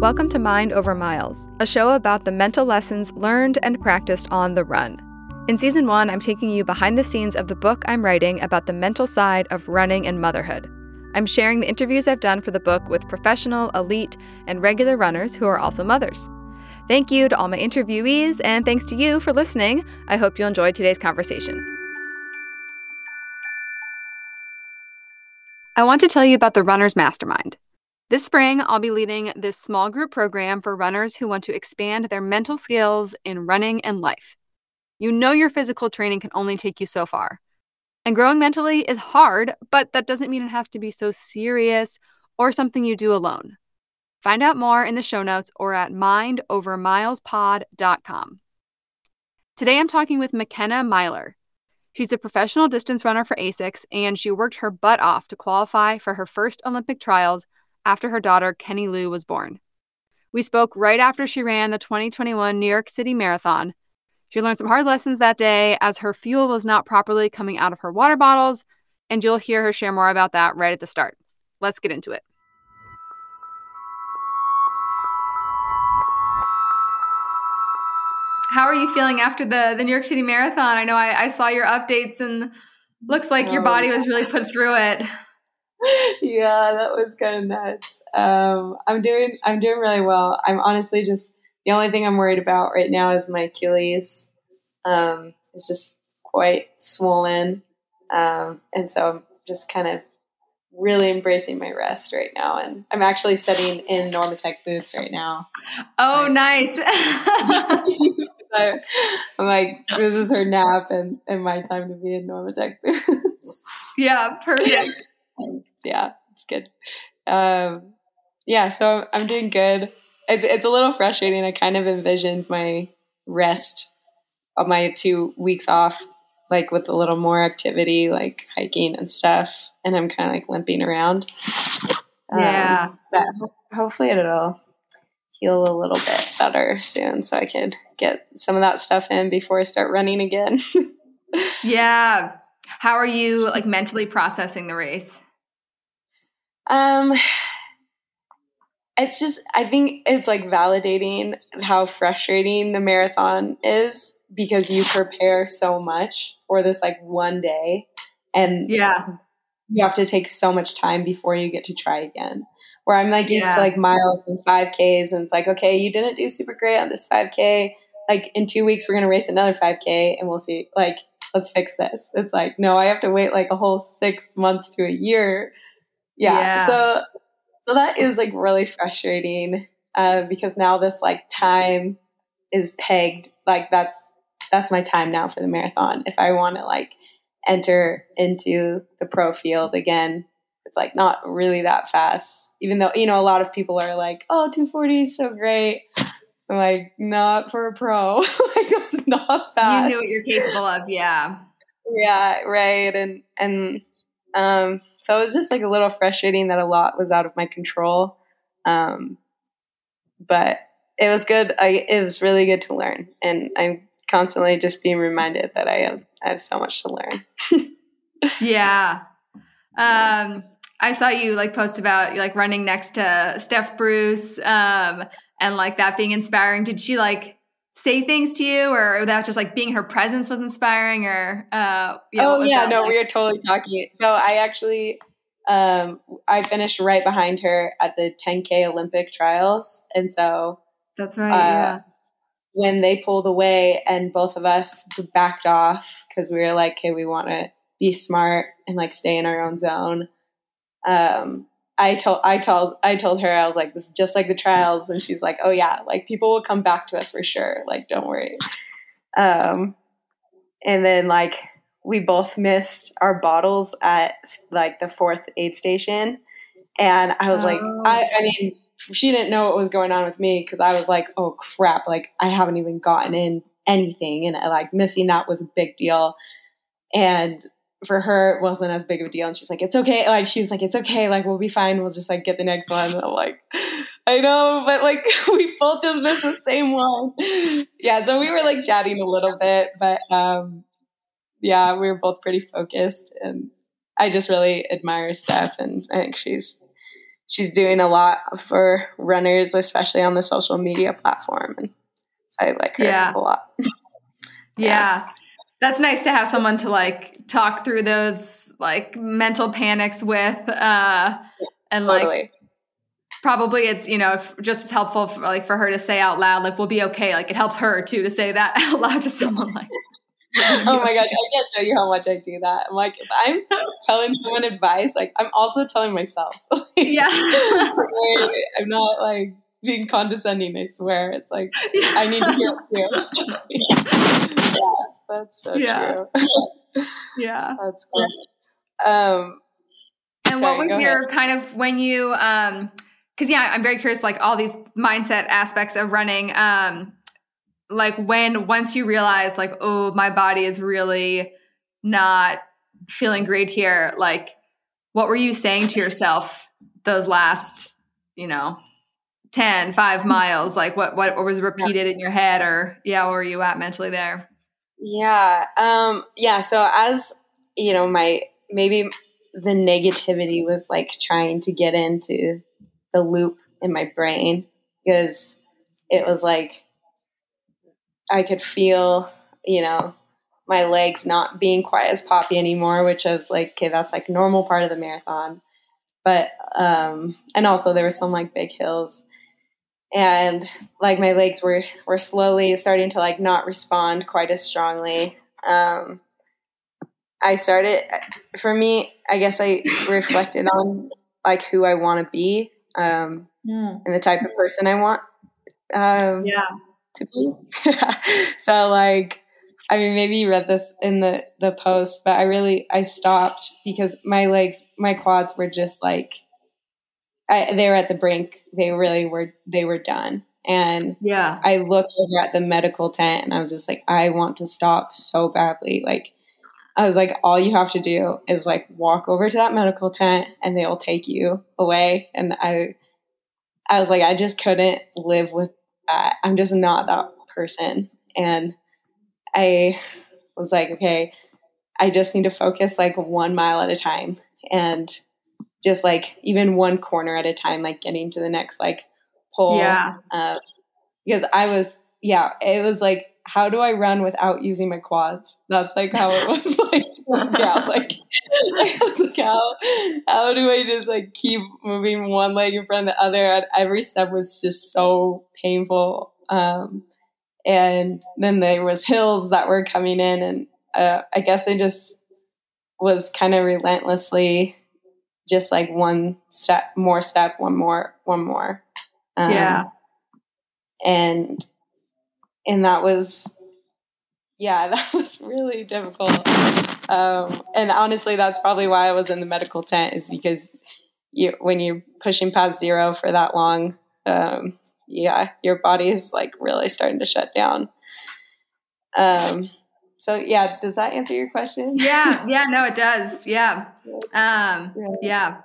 Welcome to Mind Over Miles, a show about the mental lessons learned and practiced on the run. In season one, I'm taking you behind the scenes of the book I'm writing about the mental side of running and motherhood. I'm sharing the interviews I've done for the book with professional, elite, and regular runners who are also mothers. Thank you to all my interviewees, and thanks to you for listening. I hope you enjoyed today's conversation. I want to tell you about the Runner's Mastermind. This spring, I'll be leading this small group program for runners who want to expand their mental skills in running and life. You know your physical training can only take you so far. And growing mentally is hard, but that doesn't mean it has to be so serious or something you do alone. Find out more in the show notes or at mindovermilespod.com. Today I'm talking with Makenna Myler. She's a professional distance runner for ASICS, and she worked her butt off to qualify for her first Olympic trials after her daughter Kenny Lou was born. We spoke right after she ran the 2021 New York City Marathon. She learned some hard lessons that day as her fuel was not properly coming out of her water bottles, and you'll hear her share more about that right at the start. Let's get into it. how are you feeling after the the New York City Marathon? I know I, I saw your updates and looks like your body was really put through it. Yeah, that was kind of nuts. Um, I'm doing I'm doing really well. I'm honestly just the only thing I'm worried about right now is my Achilles. Um, it's just quite swollen, um, and so I'm just kind of really embracing my rest right now and i'm actually sitting in normatec boots right now oh nice so I'm like, this is her nap and, and my time to be in Normatec boots. yeah, perfect. yeah, it's good. Um, yeah, so I'm doing good. It's it's a little frustrating. I kind of envisioned my rest of my two weeks off, like with a little more activity, like hiking and stuff. And I'm kind of like limping around. Yeah. Um, but hopefully it'll heal a little bit better soon so I can get some of that stuff in before I start running again. yeah. How are you like mentally processing the race? Um it's just I think it's like validating how frustrating the marathon is because you prepare so much for this like one day and yeah you have to take so much time before you get to try again where I'm like used yeah. to like miles and 5Ks. And it's like, okay, you didn't do super great on this 5K. Like in two weeks, we're going to race another 5K and we'll see. Like, let's fix this. It's like, no, I have to wait like a whole six months to a year. Yeah. yeah. So, so that is like really frustrating uh, because now this like time is pegged. Like that's, that's my time now for the marathon. If I want to like enter into the pro field again, it's like not really that fast. Even though, you know, a lot of people are like, oh, 240 is so great. I'm like, not for a pro. like it's not fast. You know what you're capable of, yeah. Yeah, right. And and um so it was just like a little frustrating that a lot was out of my control. Um but it was good. I it was really good to learn. And I'm constantly just being reminded that I have I have so much to learn. yeah. Um I saw you like post about like running next to Steph Bruce, um, and like that being inspiring. Did she like say things to you, or that just like being her presence was inspiring, or uh, yeah, oh yeah, no, like? we were totally talking. So I actually, um, I finished right behind her at the 10k Olympic trials, and so that's right. Uh, yeah. When they pulled away and both of us backed off because we were like, "Okay, we want to be smart and like stay in our own zone." um, I told I told I told her I was like this is just like the trials. And she's like oh yeah like people will come back to us for sure. Like don't worry. Um, and then like we both missed our bottles at like the fourth aid station. And I was oh. like I, I mean she didn't know what was going on with me because I was like oh crap like I haven't even gotten in anything. And like missing that was a big deal. And for her it wasn't as big of a deal and she's like it's okay like she was like it's okay like we'll be fine we'll just like get the next one and i'm like i know but like we both just missed the same one yeah so we were like chatting a little bit but um yeah we were both pretty focused and i just really admire steph and i think she's she's doing a lot for runners, especially on the social media platform. And so I like her yeah. a lot. yeah. yeah. That's nice to have someone to like talk through those like mental panics with uh and totally. like probably it's you know just as helpful for, like for her to say out loud like we'll be okay like it helps her too to say that out loud to someone like oh my gosh i can't tell you how much i do that. I'm like if i'm telling someone advice like i'm also telling myself. Like, yeah. I'm not like being condescending i swear. It's like yeah. i need to hear it too. Yeah that's so yeah. true yeah that's cool um and sorry, what was your ahead. kind of when you um because yeah, I'm very curious, like all these mindset aspects of running. Um, like when once you realize, like, oh, my body is really not feeling great here. Like, what were you saying to yourself those last, you know, 10, five miles? Like, what what, what was repeated in your head, or yeah, where were you at mentally there? Yeah, um, yeah. So as you know, my maybe the negativity was like trying to get into the loop in my brain because it was like I could feel, you know, my legs not being quite as poppy anymore, which is like, okay, that's like normal part of the marathon. But um and also there were some like big hills and like my legs were were slowly starting to like not respond quite as strongly. Um I started for me, I guess I reflected on like who I want to be um, mm. and the type of person I want um, yeah. to be. so, like, I mean, maybe you read this in the the post, but I really I stopped because my legs, my quads were just like, I, they were at the brink. They really were. They were done. And yeah, I looked over at the medical tent and I was just like, I want to stop so badly. Like, I was like, all you have to do is like walk over to that medical tent and they'll take you away. And I, I was like, I just couldn't live with that. I'm just not that person. And I was like, okay, I just need to focus like one mile at a time and just like even one corner at a time, like getting to the next like pole. Yeah. Uh, because I was, yeah, it was like how do I run without using my quads? That's like how it was like yeah, like, like how how do I just like keep moving one leg in front of the other? And every step was just so painful. Um, and then there was hills that were coming in, and uh, I guess I just was kind of relentlessly just like one step, more step, one more, one more. Um, yeah. And and that was yeah that was really difficult um, and honestly that's probably why i was in the medical tent is because you when you're pushing past zero for that long um, yeah your body is like really starting to shut down um, so yeah does that answer your question? Yeah yeah no it does. Yeah. Um, yeah.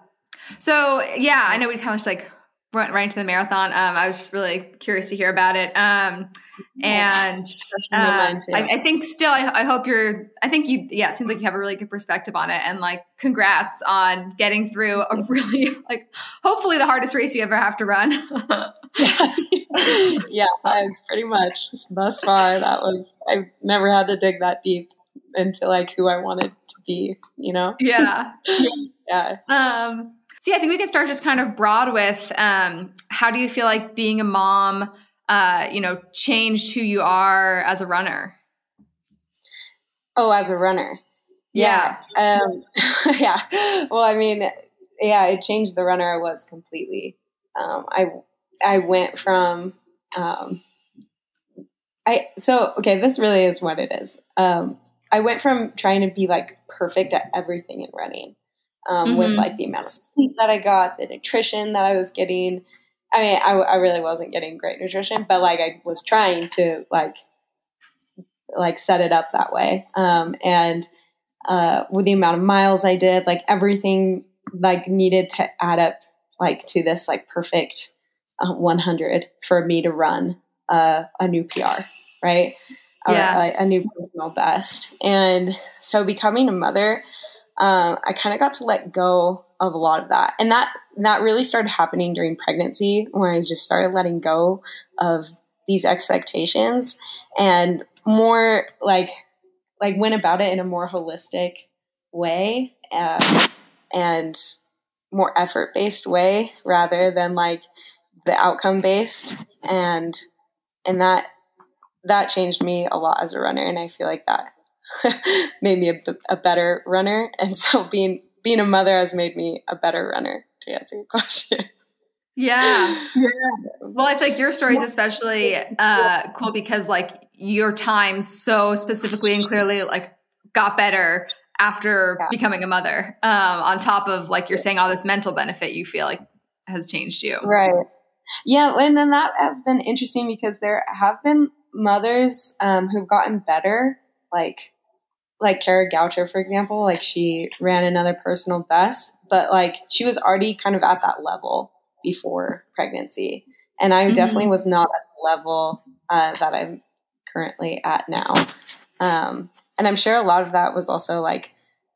So yeah i know we kind of just like went right into the marathon. Um, I was just really curious to hear about it. Um, and uh, I, I, think still, I, I, hope you're, I think you, yeah, it seems like you have a really good perspective on it and like, congrats on getting through a really like, hopefully the hardest race you ever have to run. yeah, yeah I, pretty much thus far. That was, I've never had to dig that deep into like who I wanted to be, you know? Yeah. yeah. Um, so yeah, I think we can start just kind of broad with um, how do you feel like being a mom, uh, you know, changed who you are as a runner? Oh, as a runner. Yeah. Yeah. Um, yeah. Well, I mean, yeah, it changed the runner I was completely. Um, I I went from um, I so okay. This really is what it is. Um, I went from trying to be like perfect at everything in running um, mm-hmm. with like the amount of sleep that I got, the nutrition that I was getting. I mean, I, I really wasn't getting great nutrition, but like I was trying to like like set it up that way. Um, and uh, with the amount of miles I did, like everything like needed to add up like to this like perfect uh, 100 for me to run uh, a new PR, right? Yeah. Or, a new personal best. And so becoming a mother um, I kind of got to let go of a lot of that, and that that really started happening during pregnancy when I just started letting go of these expectations and more like like went about it in a more holistic way uh, and more effort based way rather than like the outcome based and and that that changed me a lot as a runner and i feel like that made me a, a better runner and so being being a mother has made me a better runner to answer your question yeah. yeah. Well, I feel like your story is especially uh, cool because like your time so specifically and clearly like got better after yeah. becoming a mother. Um, on top of like you're saying all this mental benefit you feel like has changed you. Right. Yeah, and then that has been interesting because there have been mothers um, who've gotten better, like like Kara Goucher, for example. Like she ran another personal best, but like she was already kind of at that level before pregnancy, and I mm-hmm. definitely was not at the level uh, that I'm currently at now. Um, and I'm sure a lot of that was also like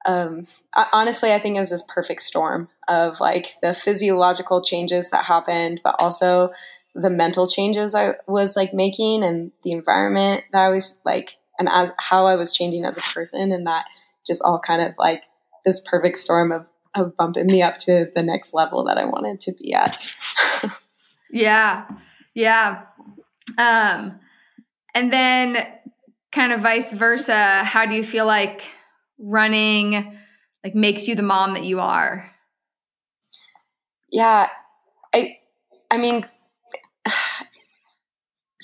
um, honestly, I think it was this perfect storm of like the physiological changes that happened, but also the mental changes I was like making and the environment that I was like, and as how I was changing as a person, and that just all kind of like this perfect storm of of bumping me up to the next level that I wanted to be at. yeah, yeah. Um, and then kind of vice versa. How do you feel like? running like makes you the mom that you are? Yeah. I I mean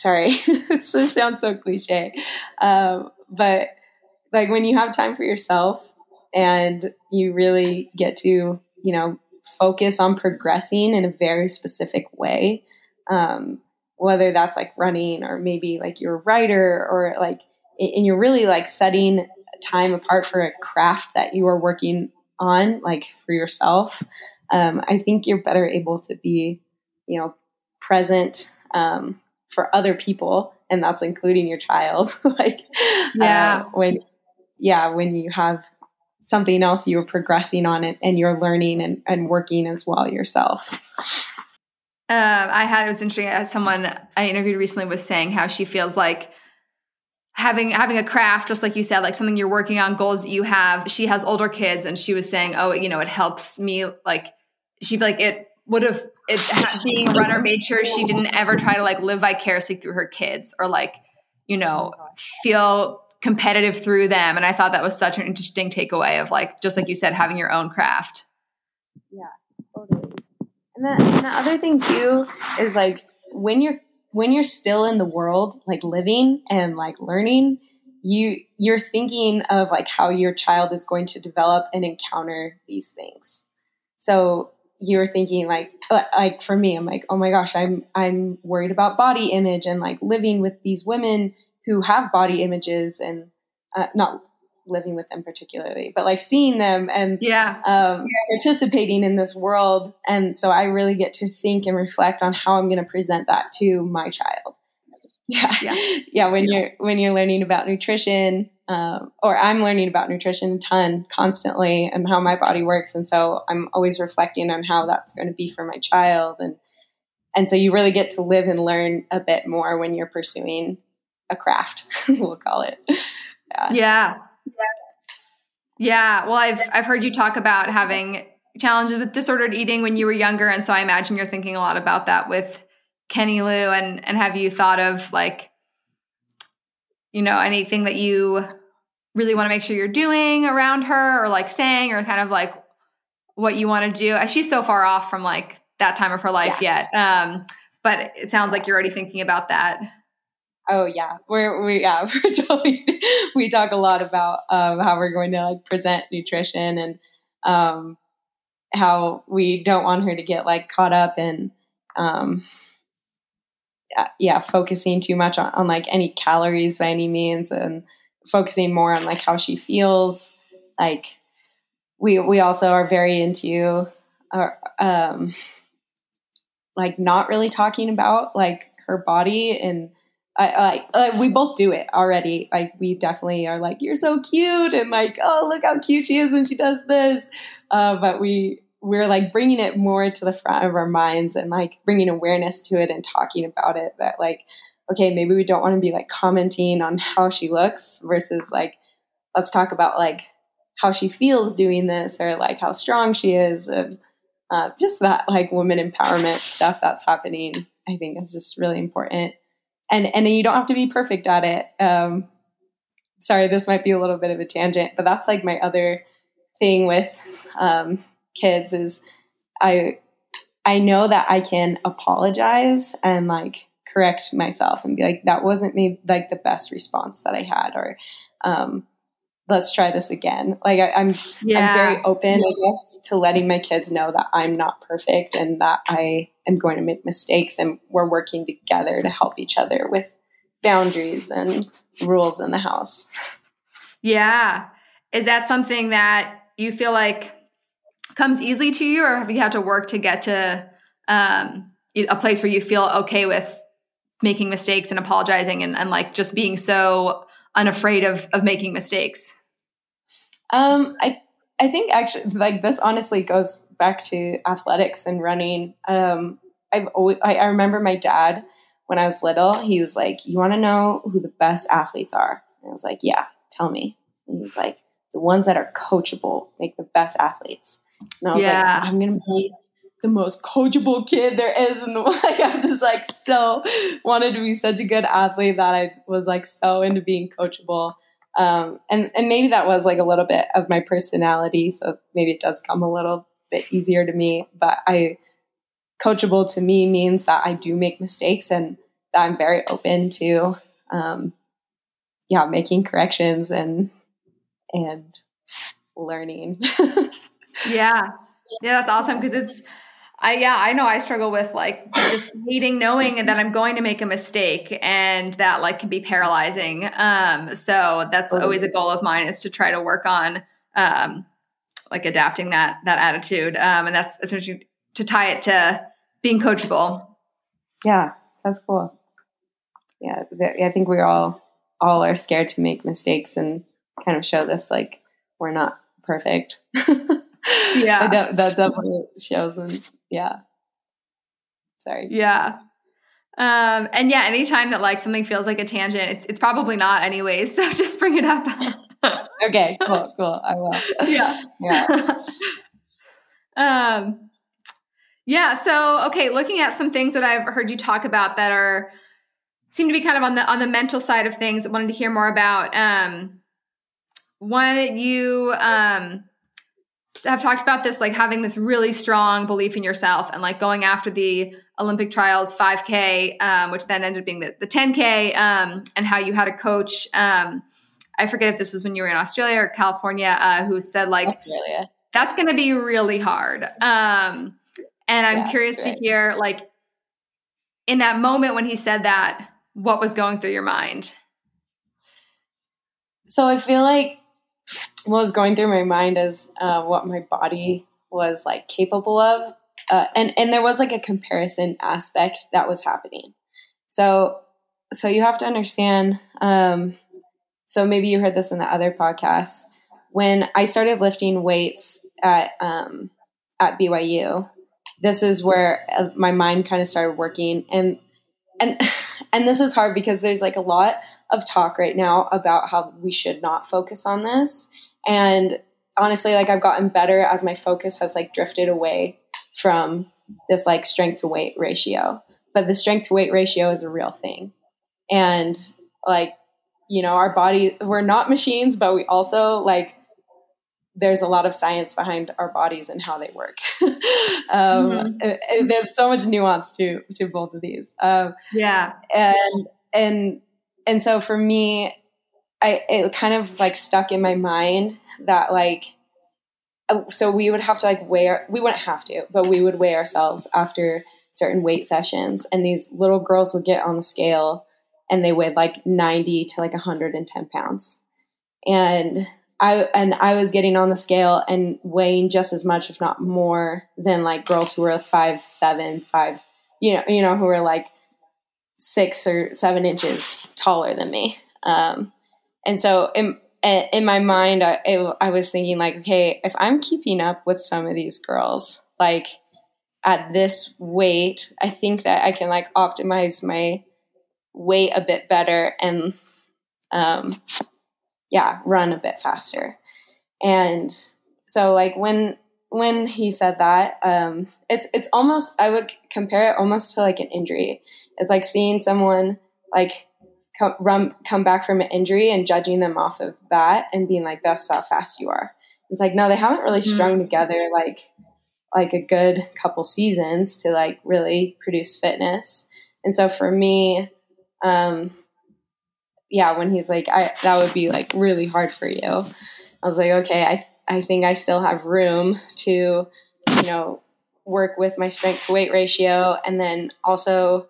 sorry, it sounds so cliche. Um, but like when you have time for yourself and you really get to, you know, focus on progressing in a very specific way, um, whether that's like running or maybe like you're a writer or like, and you're really like setting time apart for a craft that you are working on, like for yourself, um, I think you're better able to be, you know, present um, for other people, and that's including your child. like, yeah, uh, when, yeah, when you have something else you're progressing on it and you're learning and, and working as well yourself. Um, I had it was interesting. As someone I interviewed recently was saying how she feels like having having a craft just like you said like something you're working on goals that you have she has older kids and she was saying oh you know it helps me like she like it would have it being a runner made sure she didn't ever try to like live vicariously through her kids or like you know oh feel competitive through them. And i thought that was such an interesting takeaway of like just like you said having your own craft. Yeah totally. And then and the other thing too is like when you're when you're still in the world, like living and like learning, you you're thinking of like how your child is going to develop and encounter these things. So you're thinking like uh, like for me, I'm like, oh my gosh, I'm I'm worried about body image and like living with these women who have body images and uh, not living with them particularly, but like seeing them and yeah, um, participating in this world. And so I really get to think and reflect on how I'm going to present that to my child. Yeah, yeah. yeah when yeah. you're when you're learning about nutrition, um, or I'm learning about nutrition a ton constantly and how my body works, and so I'm always reflecting on how that's going to be for my child, and and so you really get to live and learn a bit more when you're pursuing a craft. we'll call it. Yeah. yeah. Yeah. Well, I've I've heard you talk about having challenges with disordered eating when you were younger, and so I imagine you're thinking a lot about that with Kenny Lou. And and have you thought of like, you know, anything that you really want to make sure you're doing around her, or like saying, or kind of like what you want to do? She's so far off from like that time of her life yeah. yet. Um, but it sounds like you're already thinking about that. Oh yeah, we're we yeah we're totally we talk a lot about um, how we're going to like present nutrition and um, how we don't want her to get like caught up in um, yeah focusing too much on, on like any calories by any means and focusing more on like how she feels like we we also are very into our um like not really talking about like her body and I, I, we both do it already. Like we definitely are like, you're so cute, and like, oh, look how cute she is when she does this. Uh, but we we're like bringing it more to the front of our minds and like bringing awareness to it and talking about it. That like, okay, maybe we don't want to be like commenting on how she looks versus like, let's talk about like how she feels doing this or like how strong she is and uh, just that like women empowerment stuff that's happening. I think is just really important and and you don't have to be perfect at it. Um, sorry, this might be a little bit of a tangent, but that's like my other thing with um, kids is I I know that I can apologize and like correct myself and be like that wasn't me like the best response that I had or um, let's try this again. Like I, am I'm, yeah. I'm very open, I guess, to letting my kids know that I'm not perfect and that I am going to make mistakes and we're working together to help each other with boundaries and rules in the house. Yeah. Is that something that you feel like comes easily to you or have you had to work to get to um, a place where you feel okay with making mistakes and apologizing and, and like just being so unafraid of of making mistakes? Um, I I think actually like this honestly goes back to athletics and running. Um, I've always I, I remember my dad when I was little. He was like, "You want to know who the best athletes are?" And I was like, "Yeah, tell me." And he's like, "The ones that are coachable make the best athletes." And I was yeah. like, "I'm gonna be the most coachable kid there is in the world. I was just like so wanted to be such a good athlete that I was like so into being coachable. Um, and and maybe that was like a little bit of my personality, so maybe it does come a little bit easier to me. But I coachable to me means that I do make mistakes and that I'm very open to, um, yeah, making corrections and and learning. yeah, yeah, that's awesome because it's I yeah, I know I struggle with like just hating knowing that I'm going to make a mistake and that like can be paralyzing. Um so that's always a goal of mine is to try to work on um like adapting that that attitude. Um and that's essentially to tie it to being coachable. Yeah, that's cool. Yeah, I think we all all are scared to make mistakes and kind of show this like we're not perfect. yeah, that, that definitely shows and yeah. Sorry. Yeah. Um, and yeah, anytime that like something feels like a tangent, it's, it's probably not anyways. So just bring it up. okay, cool, cool. I will. Yeah. Yeah. um, yeah. So, okay. Looking at some things that I've heard you talk about that are, seem to be kind of on the, on the mental side of things I wanted to hear more about. Um, one, you, um, have talked about this like having this really strong belief in yourself and like going after the olympic trials 5k um, which then ended up being the, the 10k um, and how you had a coach um, i forget if this was when you were in australia or california uh, who said like australia. That's going to be really hard. Um, and i'm yeah, curious right. to hear like in that moment when he said that what was going through your mind? So i feel like what was going through my mind is uh, what my body was like capable of, uh, and and there was like a comparison aspect that was happening. So so you have to understand. Um, so maybe you heard this in the other podcast when I started lifting weights at um, at BYU. This is where uh, my mind kind of started working, and and and this is hard because there's like a lot of talk right now about how we should not focus on this. And honestly, like I've gotten better as my focus has like drifted away from this like strength to weight ratio. But the strength to weight ratio is a real thing. And like, you know, our body, we're not machines, but we also like, there's a lot of science behind our bodies and how they work. um, mm-hmm. there's so much nuance to to both of these. Um, yeah, and and and so for me, I it kind of like stuck in my mind that like oh, so we would have to like weigh we wouldn't have to, but we would weigh ourselves after certain weight sessions and these little girls would get on the scale and they weighed like 90 to like 110 pounds. And I and I was getting on the scale and weighing just as much, if not more, than like girls who were five, seven, five, you know, you know, who were like six or seven inches taller than me. Um, and so in, in my mind, I, it, I was thinking like, okay, if I'm keeping up with some of these girls, like at this weight, I think that I can like optimize my weight a bit better and, um, yeah, run a bit faster. And so like when when he said that, um, it's it's almost I would compare it almost to like an injury. It's like seeing someone like come run, come back from an injury and judging them off of that and being like, "That's how fast you are." It's like no, they haven't really mm-hmm. strung mm-hmm. together like like a good couple seasons to like really produce fitness. And so for me, um, yeah, when he's like, I, that would be like really hard for you. I was like, okay, I, I think I still have room to, you know, work with my strength to weight ratio and then also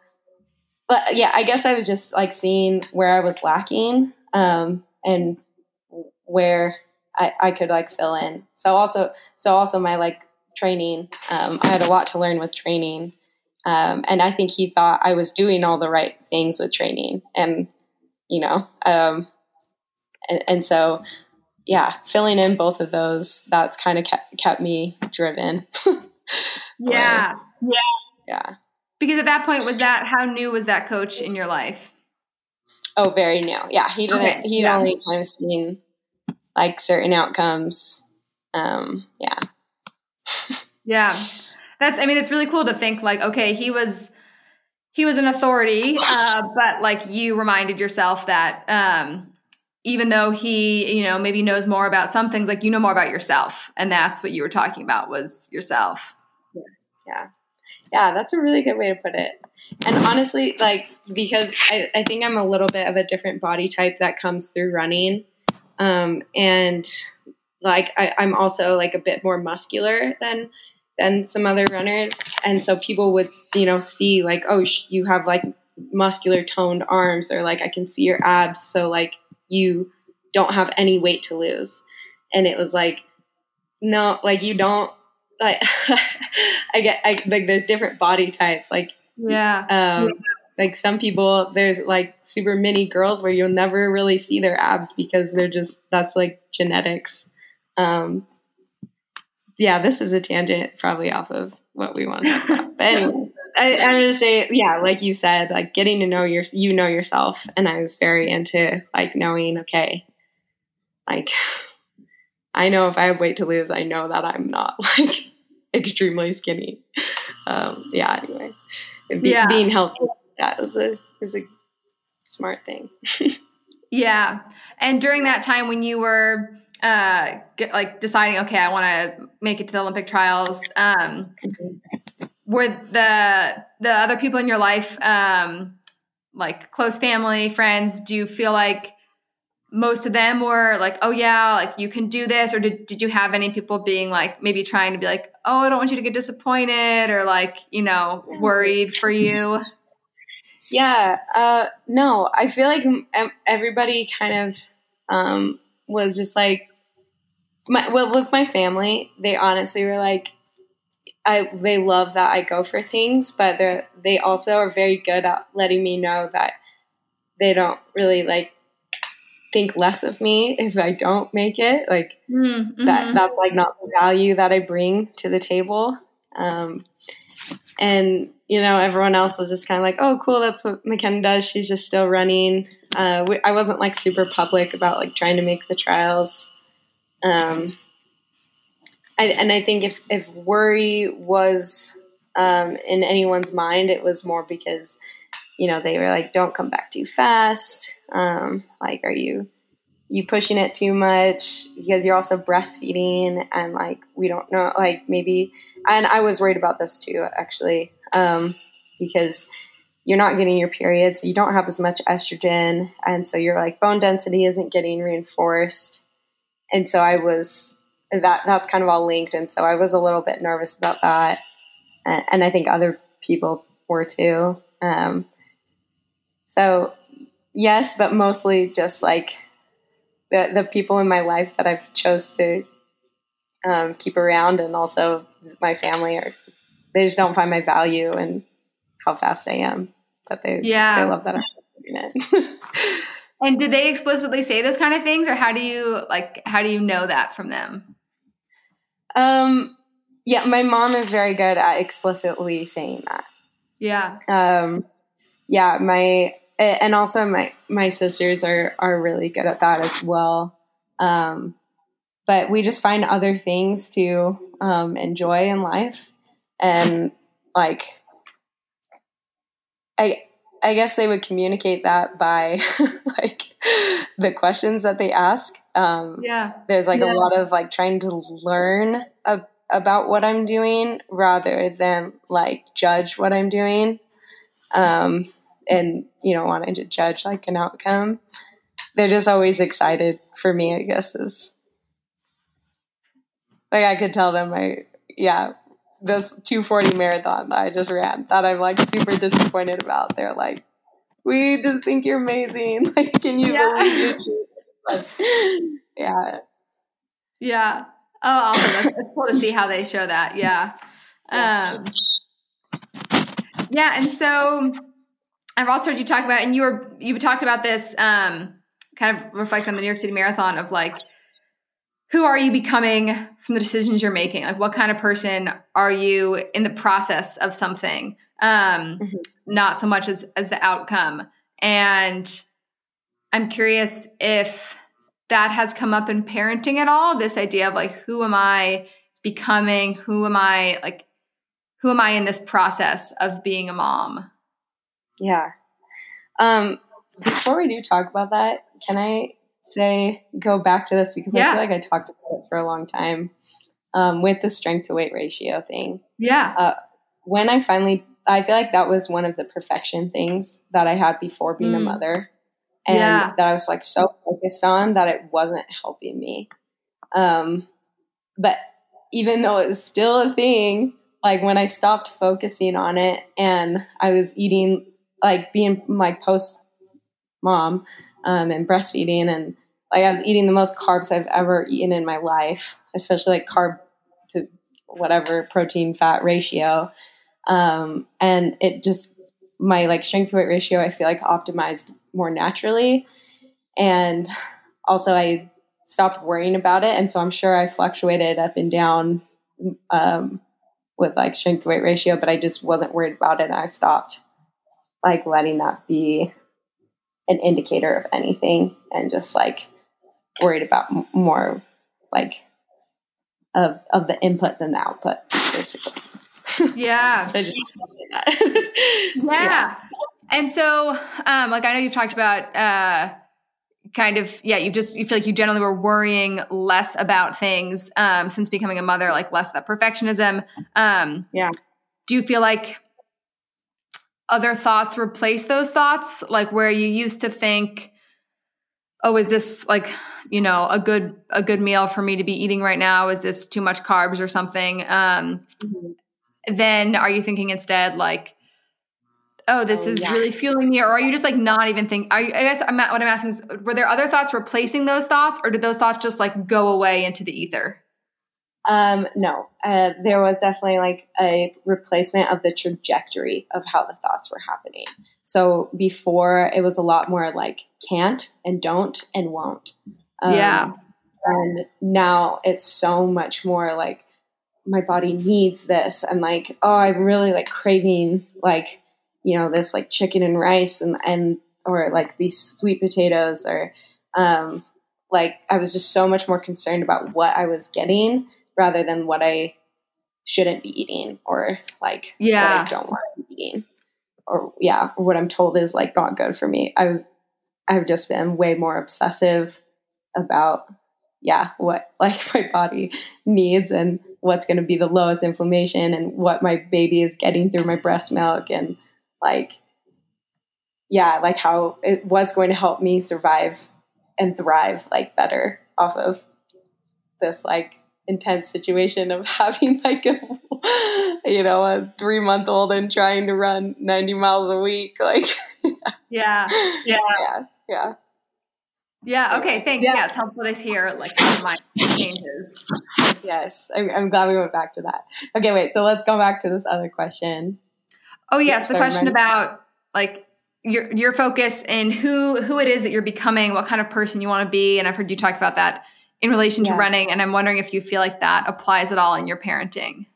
but yeah i guess i was just like seeing where i was lacking um, and where I, I could like fill in. So also so also my like training um, i had a lot to learn with training um, and i think he thought i was doing all the right things with training and you know um, and, and so yeah filling in both of those that's kind of kept, kept me driven Yeah. yeah. Yeah. Because at that point, was that how new was that coach in your life? Oh, very new. Yeah. He didn't, okay. he'd yeah. only kind of seen like certain outcomes. Um, yeah. yeah. That's, I mean, it's really cool to think like, okay, he was, he was an authority, uh, but like you reminded yourself that, um, even though he, you know, maybe knows more about some things, like you know more about yourself. And that's what you were talking about was yourself. Yeah. Yeah, that's a really good way to put it. And honestly, like, because I, I think I'm a little bit of a different body type that comes through running. Um, and like, I, I'm also like a bit more muscular than than some other runners and so people would you know see like oh you have like muscular toned arms or like i can see your abs so like you don't have any weight to lose and it was like no like you don't like I get I, like there's different body types. Like yeah. Um, yeah. Like some people, there's like super mini girls where you'll never really see their abs because they're just that's like genetics. Um, yeah, this is a tangent probably off of what we want to talk about. But anyway, I, am gonna say, yeah, like you said, like getting to know your, you know yourself, and I was very into like knowing, okay, like I know if I have weight to lose, I know that I'm not like extremely skinny. Um, yeah. Anyway, be, yeah. being healthy that is a is a smart thing. yeah, and during that time when you were uh, get, like deciding, okay, I want to make it to the Olympic trials. Um, were the the other people in your life, um, like close family, friends, do you feel like most of them were like, oh yeah, like you can do this? Or did, did you have any people being like, maybe trying to be like, oh, I don't want you to get disappointed or like, you know, worried for you? Yeah, uh, no, I feel like everybody kind of um, was just like, my, well, with my family, they honestly were like, I they love that I go for things, but they they also are very good at letting me know that they don't really like think less of me if I don't make it. Like mm-hmm. that that's like not the value that I bring to the table. Um, and you know, everyone else was just kind of like, "Oh, cool, that's what Makenna does. She's just still running." Uh, we, I wasn't like super public about like trying to make the trials. Um, I, and I think if if worry was um, in anyone's mind, it was more because you know, they were like, don't come back too fast. Um, like, are you you pushing it too much because you're also breastfeeding and like we don't know like maybe and I was worried about this too actually um, because you're not getting your period so you don't have as much estrogen and so your like bone density isn't getting reinforced and so I was that that's kind of all linked and so I was a little bit nervous about that and, and I think other people were too um, so, yes, but mostly just like the the people in my life that I've chose to um, keep around, and also my family are they just don't find my value and how fast I am. but they Yeah. they love that I'm doing it. And did they explicitly say those kind of things, or how do you like? How do you know that from them? um, yeah, my mom is very good at explicitly saying that. Yeah, Um, yeah, my and also my my sisters are are really good at that as well. Um, but we just find other things to um, enjoy in life, and like I I guess they would communicate that by like the questions that they ask. Um, yeah, there's like Yeah. a lot of like trying to learn about what I'm doing rather than like judge what I'm doing. Um, and you know, wanting to judge like an outcome. They're just always excited for me, I guess is like I could tell them I yeah, this 240 marathon that I just ran that I'm like super disappointed about. They're like, we just think you're amazing. Like, can you Yeah. believe it? yeah. yeah. Oh, awesome! That's, it's cool to see how they show that. Yeah, um, yeah. And so I've also heard you talk about, and you were you talked about this, um, kind of reflect on the New York City Marathon of like, who are you becoming from the decisions you're making? Like, what kind of person are you in the process of something? Um, Mhm. not so much as as the outcome. And I'm curious if that has come up in parenting at all. This idea of like, who am I becoming? Who am I like? Who am I in this process of being a mom? Yeah. Um, before we do talk about that, can I say go back to this because I feel like I talked about it for a long time um, with the strength to weight ratio thing. Yeah, When I finally, I feel like that was one of the perfection things that I had before being a Mm. mother, and Yeah. that I was like so focused on that it wasn't helping me. Um, but even though it was still a thing, like when I stopped focusing on it and I was eating, like being like post mom um, and breastfeeding, and like I was eating the most carbs I've ever eaten in my life, especially like carb to whatever protein fat ratio. Um, and it just, my like strength to weight ratio, I feel like optimized more naturally. And also, I stopped worrying about it. And so I'm sure I fluctuated up and down um, with like strength to weight ratio, but I just wasn't worried about it. And I stopped like letting that be an indicator of anything and just like worried about m- more like of, of the input than the output, basically. yeah. I just say that. yeah. And so, um, like I know you've talked about uh kind of yeah, you just you feel like you generally were worrying less about things um since becoming a mother, like less that perfectionism. Um Yeah. do you feel like other thoughts replace those thoughts? Like where you used to think, oh, is this like you know a good a good meal for me to be eating right now? Is this too much carbs or something? Um then are you thinking instead like oh this Oh, is yeah. really fueling me or are you just like not even think are you, i guess I'm, what i'm asking is were there other thoughts replacing those thoughts or did those thoughts just like go away into the ether Um, no, uh, there was definitely like a replacement of the trajectory of how the thoughts were happening. So before it was a lot more like can't and don't and won't. Um, Yeah. And now it's so much more like my body needs this and like, oh, I'm really like craving like, you know, this like chicken and rice and, and, or like these sweet potatoes or, um, like I was just so much more concerned about what I was getting rather than what I shouldn't be eating or like Yeah. what I don't want to be eating. Or yeah, what I'm told is like not good for me. I was I've just been way more obsessive about yeah, what like my body needs and what's going to be the lowest inflammation and what my baby is getting through my breast milk and like yeah, like how it, what's going to help me survive and thrive like better off of this like intense situation of having like a you know a three month old and trying to run 90 miles a week like yeah. Yeah. Yeah. Yeah. Okay. Thanks. Yeah. yeah, it's helpful to hear like how my changes. Yes. I'm, I'm glad we went back to that. Okay. Wait. So let's go back to this other question. Oh yes. The question about like your your focus and who who it is that you're becoming, what kind of person you want to be. And I've heard you talk about that in relation yeah. to running. And I'm wondering if you feel like that applies at all in your parenting.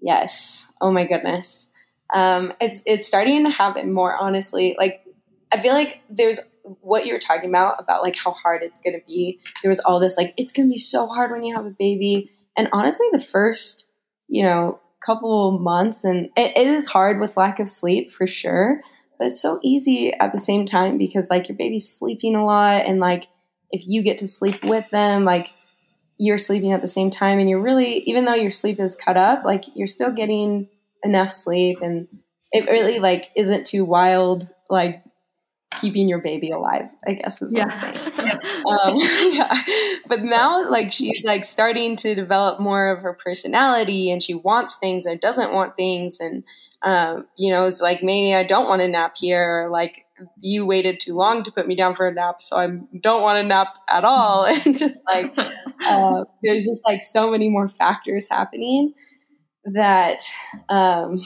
Yes. Oh my goodness. Um, it's it's starting to happen more honestly. Like I feel like there's what you were talking about about like how hard it's going to be. There was all this like it's going to be so hard when you have a baby. And honestly, the first you know couple months and it, it is hard with lack of sleep for sure. But it's so easy at the same time because like your baby's sleeping a lot and like if you get to sleep with them, like you're sleeping at the same time and you're really even though your sleep is cut up, like you're still getting enough sleep and it really like isn't too wild like keeping your baby alive i guess is what yeah. i'm saying um, yeah. but now like she's like starting to develop more of her personality and she wants things and doesn't want things and um, you know it's like maybe i don't want a nap here or like you waited too long to put me down for a nap so i don't want a nap at all and just like uh, there's just like so many more factors happening that um,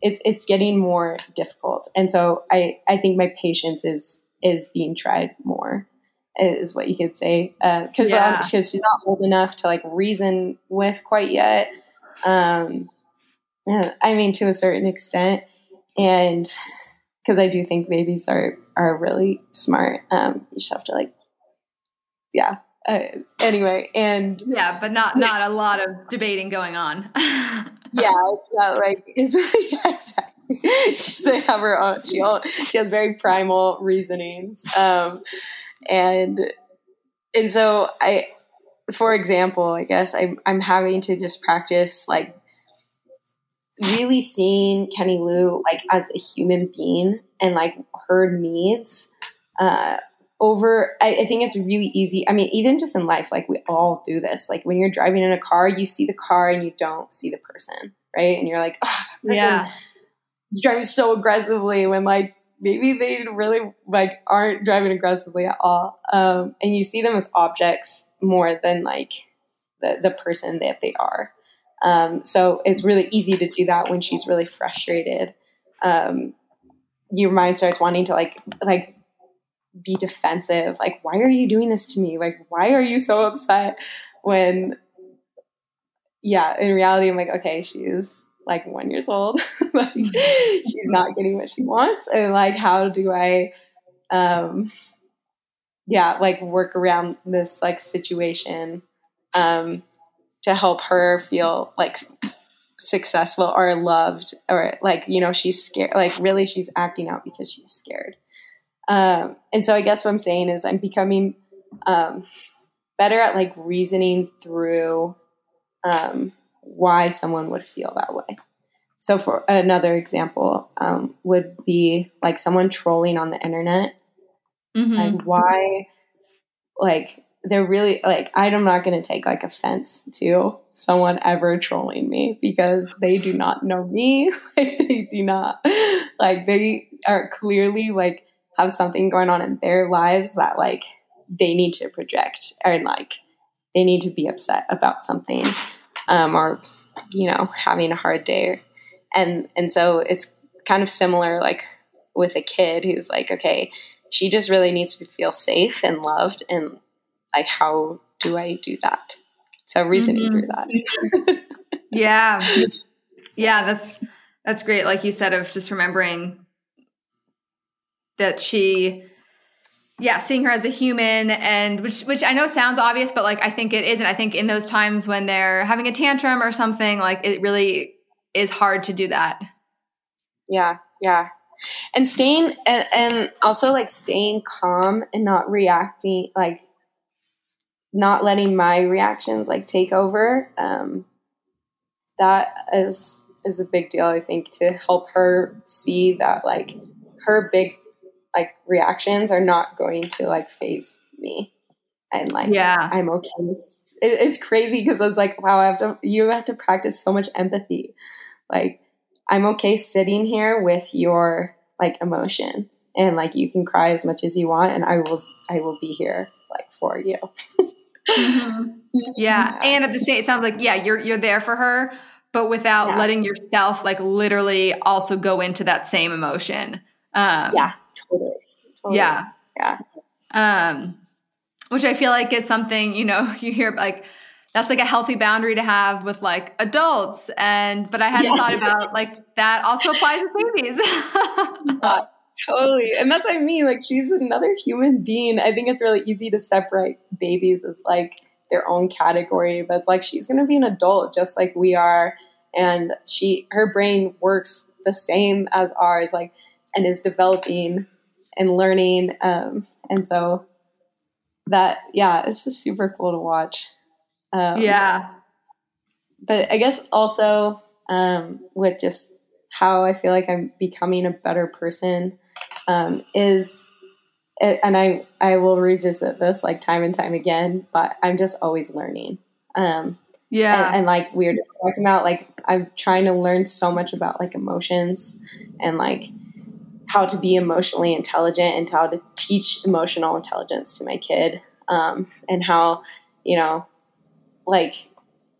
it's it's getting more difficult, and so I I think my patience is is being tried more, is what you could say, because uh, yeah. she's not old enough to like reason with quite yet. Um, I mean, to a certain extent, and because I do think babies are are really smart. Um, you just have to like, yeah, uh, anyway, and yeah, but not not a lot of debating going on. yeah, it's not like it's yeah, exactly. She's they have her own. She all, she has very primal reasonings, um, and and so I, for example, I guess I'm I'm having to just practice like really seeing Kenny Lou like as a human being and like her needs. Uh, over I, I, think it's really easy. I mean even just in life like we all do this. Like when you're driving in a car you see the car and you don't see the person right? And you're like oh, yeah. driving so aggressively when like maybe they really like aren't driving aggressively at all. Um, and you see them as objects more than like the, the person that they are um, so it's really easy to do that when she's really frustrated um, your mind starts wanting to like like be defensive. Like, why are you doing this to me? Like, why are you so upset when, yeah, in reality, I'm like, okay, she's like one years old. like, she's not getting what she wants. And like, how do I, um, yeah, like work around this like situation, um, to help her feel like successful or loved or like, you know, she's scared. Like, really, she's acting out because she's scared. Um, and so I guess what I'm saying is I'm becoming um, better at like reasoning through um, why someone would feel that way. So for another example um, would be like someone trolling on the internet. Mm-hmm. Like why, like they're really like I'm not going to take like offense to someone ever trolling me because they do not know me. they do not like they are clearly like have something going on in their lives that like they need to project or like they need to be upset about something um, or you know having a hard day and and so it's kind of similar like with a kid who's like okay she just really needs to feel safe and loved and like how do i do that? So reasoning mm-hmm. through that. Yeah. Yeah that's that's great like you said of just remembering that she yeah seeing her as a human and which which i know sounds obvious but like i think it isn't i think in those times when they're having a tantrum or something like it really is hard to do that. Yeah yeah. And staying and, and also like staying calm and not reacting like not letting my reactions like take over um that is is a big deal i think to help her see that like her big like reactions are not going to like faze me. And like yeah. I'm okay. It's, it's crazy because it's like wow i have to you have to practice so much empathy. Like i'm okay sitting here with your like emotion. And like you can cry as much as you want and i will i will be here like for you mm-hmm. yeah. yeah. and at the same it sounds like yeah you're you're there for her but without yeah. letting yourself like literally also go into that same emotion Um, yeah, totally. totally. Yeah. Yeah. Um, which I feel like is something, you know, you hear like, that's like a healthy boundary to have with like adults. And, but I hadn't yeah. thought about like that also applies to babies. yeah, totally. And that's what I mean. Like, she's another human being. I think it's really easy to separate babies as like their own category, but it's like she's going to be an adult just like we are. And she, her brain works the same as ours, like, and is developing and learning. Um, and so that, yeah, it's just super cool to watch. Um, yeah. But I guess also um, with just how I feel like I'm becoming a better person um, is, and I I will revisit this like time and time again, but I'm just always learning. Um, yeah, and, and like we were just talking about, like I'm trying to learn so much about like emotions and like how to be emotionally intelligent and how to teach emotional intelligence to my kid um, and how you know like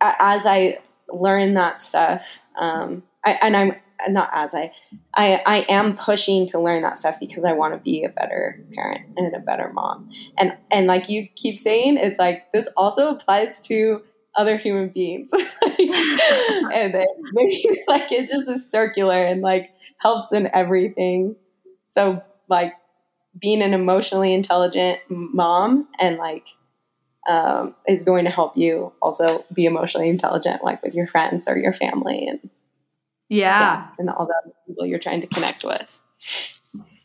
as i learn that stuff um, I, and i'm not as I, I i am pushing to learn that stuff because i want to be a better parent and a better mom. And and like you keep saying it's like this also applies to other human beings. And it, maybe like it just is circular and like helps in everything. So like being an emotionally intelligent mom and like um, is going to help you also be emotionally intelligent, like with your friends or your family and yeah, yeah and all the people you're trying to connect with.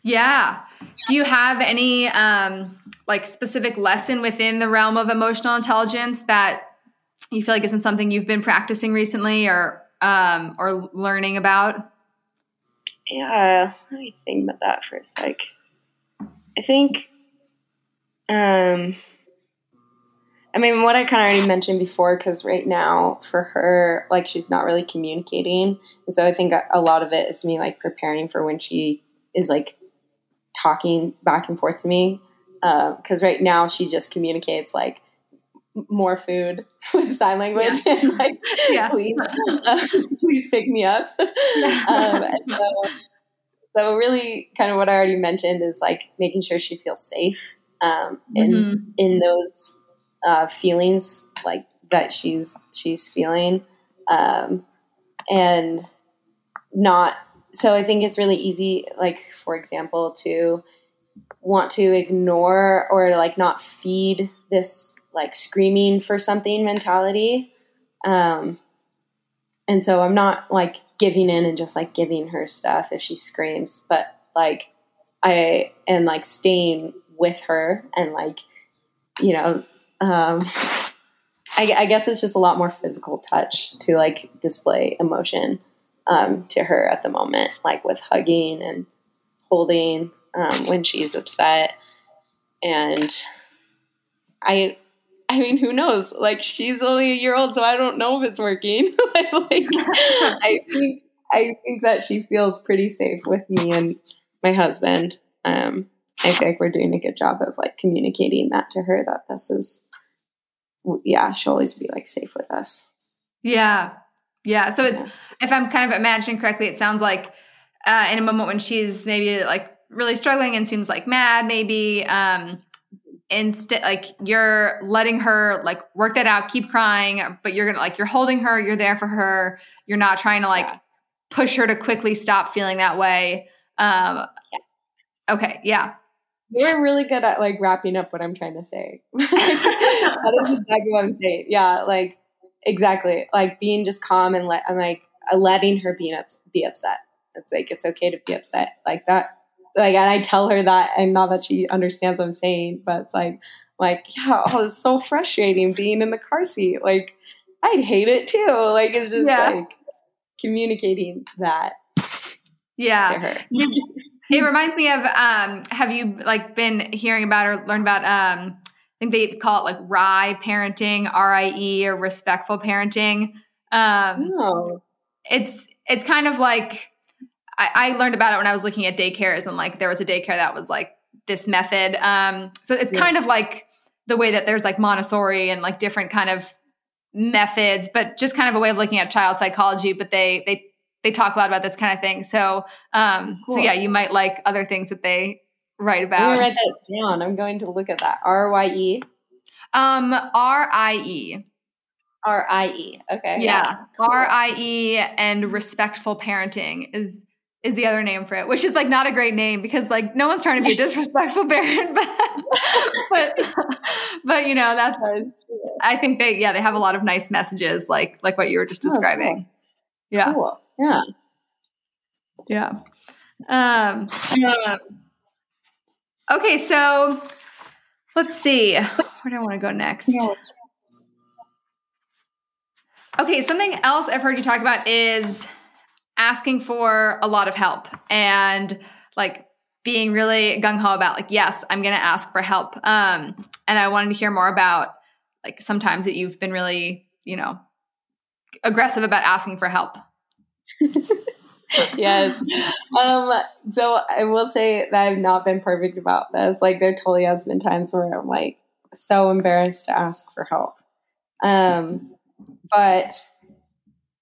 Yeah. Do you have any um, like specific lesson within the realm of emotional intelligence that you feel like isn't something you've been practicing recently or um, or learning about? Yeah, let me think about that for a sec. I think, um, I mean, what I kind of already mentioned before, because right now for her, like she's not really communicating, and so I think a lot of it is me like preparing for when she is like talking back and forth to me. Because uh, right now she just communicates like more food with sign language yeah. and like yeah. please uh, please pick me up yeah. um, so so really, kind of what I already mentioned is like making sure she feels safe um, in mm-hmm. in those uh, feelings like that she's she's feeling, um, and not. So I think it's really easy, like for example, to want to ignore or like not feed this like screaming for something mentality. Um, and so I'm not like giving in and just like giving her stuff if she screams, but like I am like staying with her and like, you know, um, I, I, guess it's just a lot more physical touch to like display emotion um, to her at the moment, like with hugging and holding um, when she's upset. And I, I mean, who knows? Like, she's only a year old, so I don't know if it's working. like, I think I think that she feels pretty safe with me and my husband. Um, I feel like we're doing a good job of like communicating that to her that this is, yeah, she'll always be like safe with us. Yeah, yeah. So it's if I'm kind of imagining correctly, it sounds like uh, in a moment when she's maybe like really struggling and seems like mad, maybe um, instead like you're letting her like work that out keep crying but you're gonna like you're holding her you're there for her you're not trying to like yeah. push her to quickly stop feeling that way um yeah. okay yeah you're really good at like wrapping up what i'm trying to say that is exactly what i'm saying yeah like exactly like being just calm and let i'm like uh, letting her be, up, be upset it's like it's okay to be upset like that like and I tell her that and not that she understands what I'm saying, but it's like like, yeah, oh, it's so frustrating being in the car seat. Like I'd hate it too. Like it's just yeah. like communicating that. Yeah. It reminds me of um have you like been hearing about or learned about um I think they call it like RIE parenting, R I E or respectful parenting. Um no. it's it's kind of like I, I learned about it when I was looking at daycares and like there was a daycare that was like this method. Um, so it's yeah. kind of like the way that there's like Montessori and like different kind of methods, but just kind of a way of looking at child psychology. But they they they talk a lot about this kind of thing. So um cool. so yeah, you might like other things that they write about. I'm write that down. I'm going to look at that. R Y E. Um R I E. R I E. Okay. Yeah. R I E and respectful parenting is is the other name for it, which is like not a great name because like no one's trying to be a disrespectful parent, but but but you know that's I think they yeah they have a lot of nice messages like like what you were just describing. Oh, cool. Yeah. Cool. Yeah. Yeah. Um, um okay, so let's see. Where do I want to go next? Okay, something else I've heard you talk about is asking for a lot of help and like being really gung ho about like, yes, I'm going to ask for help. Um, and I wanted to hear more about like sometimes that you've been really, you know, aggressive about asking for help. yes. Um, so I will say that I've not been perfect about this. Like there totally has been times where I'm like so embarrassed to ask for help. Um, but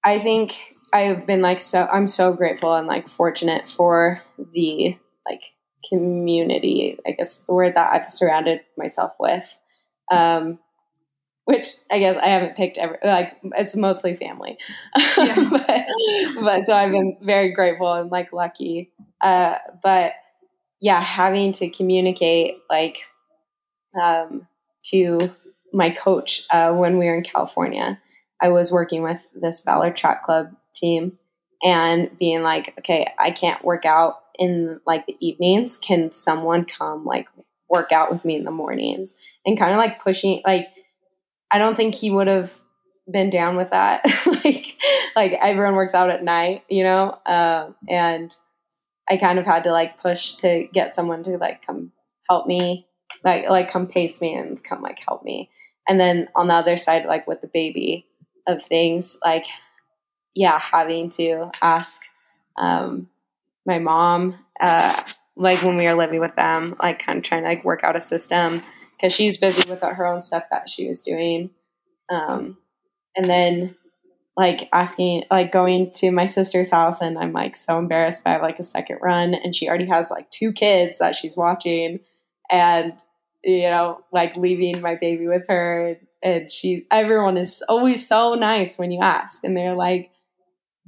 I think I've been like so I'm so grateful and like fortunate for the like community, I guess the word that I've surrounded myself with. Um, which I guess I haven't picked every like it's mostly family. Yeah. but, but, so I've been very grateful and like lucky. Uh, but yeah, having to communicate like um, to my coach uh, when we were in California. I was working with this Valor Track Club team and being like, okay, I can't work out in like the evenings. Can someone come like work out with me in the mornings? And kind of like pushing, like, I don't think he would have been down with that. like, like everyone works out at night, you know? Uh, and I kind of had to like push to get someone to like come help me, like, like come pace me and come like help me. And then on the other side, like with the baby of things, like yeah, having to ask um, my mom, uh, like when we were living with them, like kind of trying to like work out a system because she's busy with her own stuff that she was doing. Um, and then like asking, like going to my sister's house, and I'm like so embarrassed. Have like a second run, and she already has like two kids that she's watching, and you know, like leaving my baby with her. And she, everyone is always so nice when you ask, and they're like,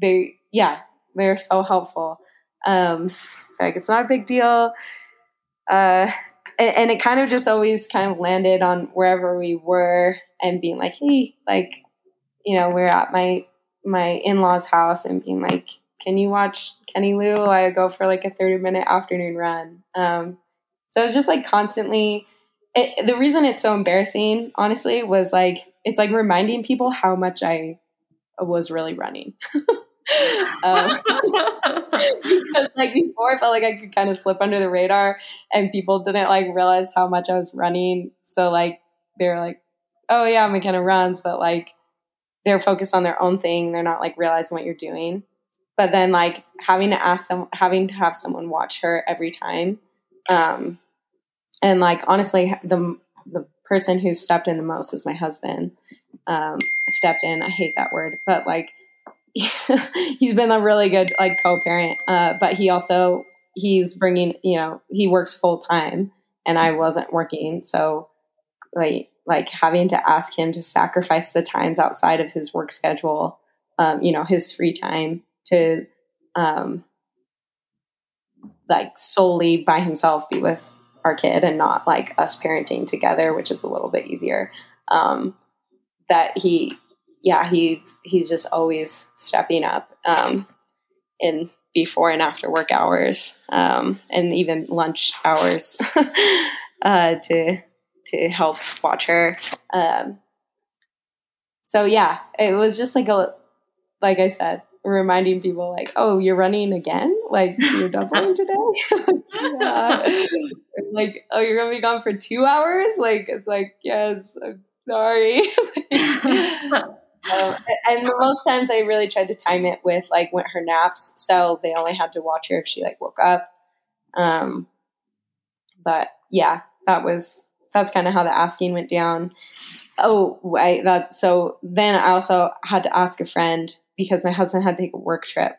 they yeah they're so helpful um like it's not a big deal uh and, it kind of just always kind of landed on wherever we were and being like hey like you know we're at my my in-laws house and being like can you watch kenny lou i go for like a 30 minute afternoon run? Um so it's just like constantly it, the reason it's so embarrassing honestly was like it's like reminding people how much i was really running um, because like before, I felt like I could kind of slip under the radar, and people didn't like realize how much I was running. So like they're like, "Oh yeah, Makenna runs," but like they're focused on their own thing. They're not like realizing what you're doing. But then like having to ask them, having to have someone watch her every time, um, and like honestly, the the person who stepped in the most is my husband. Um, stepped in. I hate that word, but like he's been a really good like co-parent uh, but he also he's bringing you know he works full time and i wasn't working. So like like having to ask him to sacrifice the times outside of his work schedule um, you know his free time to um, like solely by himself be with our kid and not like us parenting together which is a little bit easier um, that he yeah, he's he's just always stepping up um, in before and after work hours, um, and even lunch hours uh, to to help watch her. Um, so yeah, it was just like a like I said, reminding people like, oh, you're running again? Like you're doubling today? yeah. Like, oh, you're gonna be gone for two hours? Like it's like, yes, I'm sorry. Um, and most times I really tried to time it with like when her naps, so they only had to watch her if she like woke up. Um, but yeah, that was that's kind of how the asking went down. Oh, I that so then I also had to ask a friend because my husband had to take a work trip.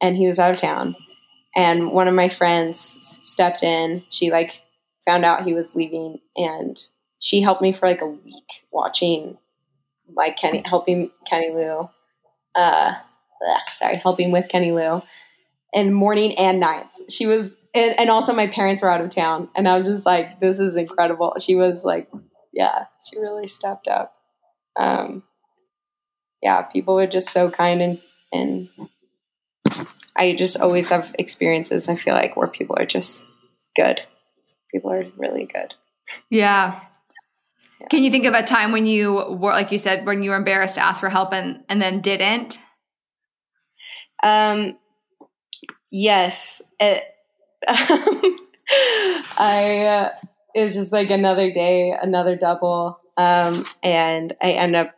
and he was out of town. And one of my friends stepped in. She like found out he was leaving, and she helped me for like a week watching like Kenny helping Kenny Lou. Uh, sorry, helping with Kenny Lou, and morning and nights. She was, and, and also my parents were out of town, and I was just like, this is incredible. She was like, yeah, she really stepped up. Um, yeah, people were just so kind and and I just always have experiences. I feel like where people are just good. People are really good. Yeah. Yeah. Can you think of a time when you were, like you said, when you were embarrassed to ask for help and and then didn't? Um. Yes. It, I. Uh, it was just like another day, another double, um, and I end up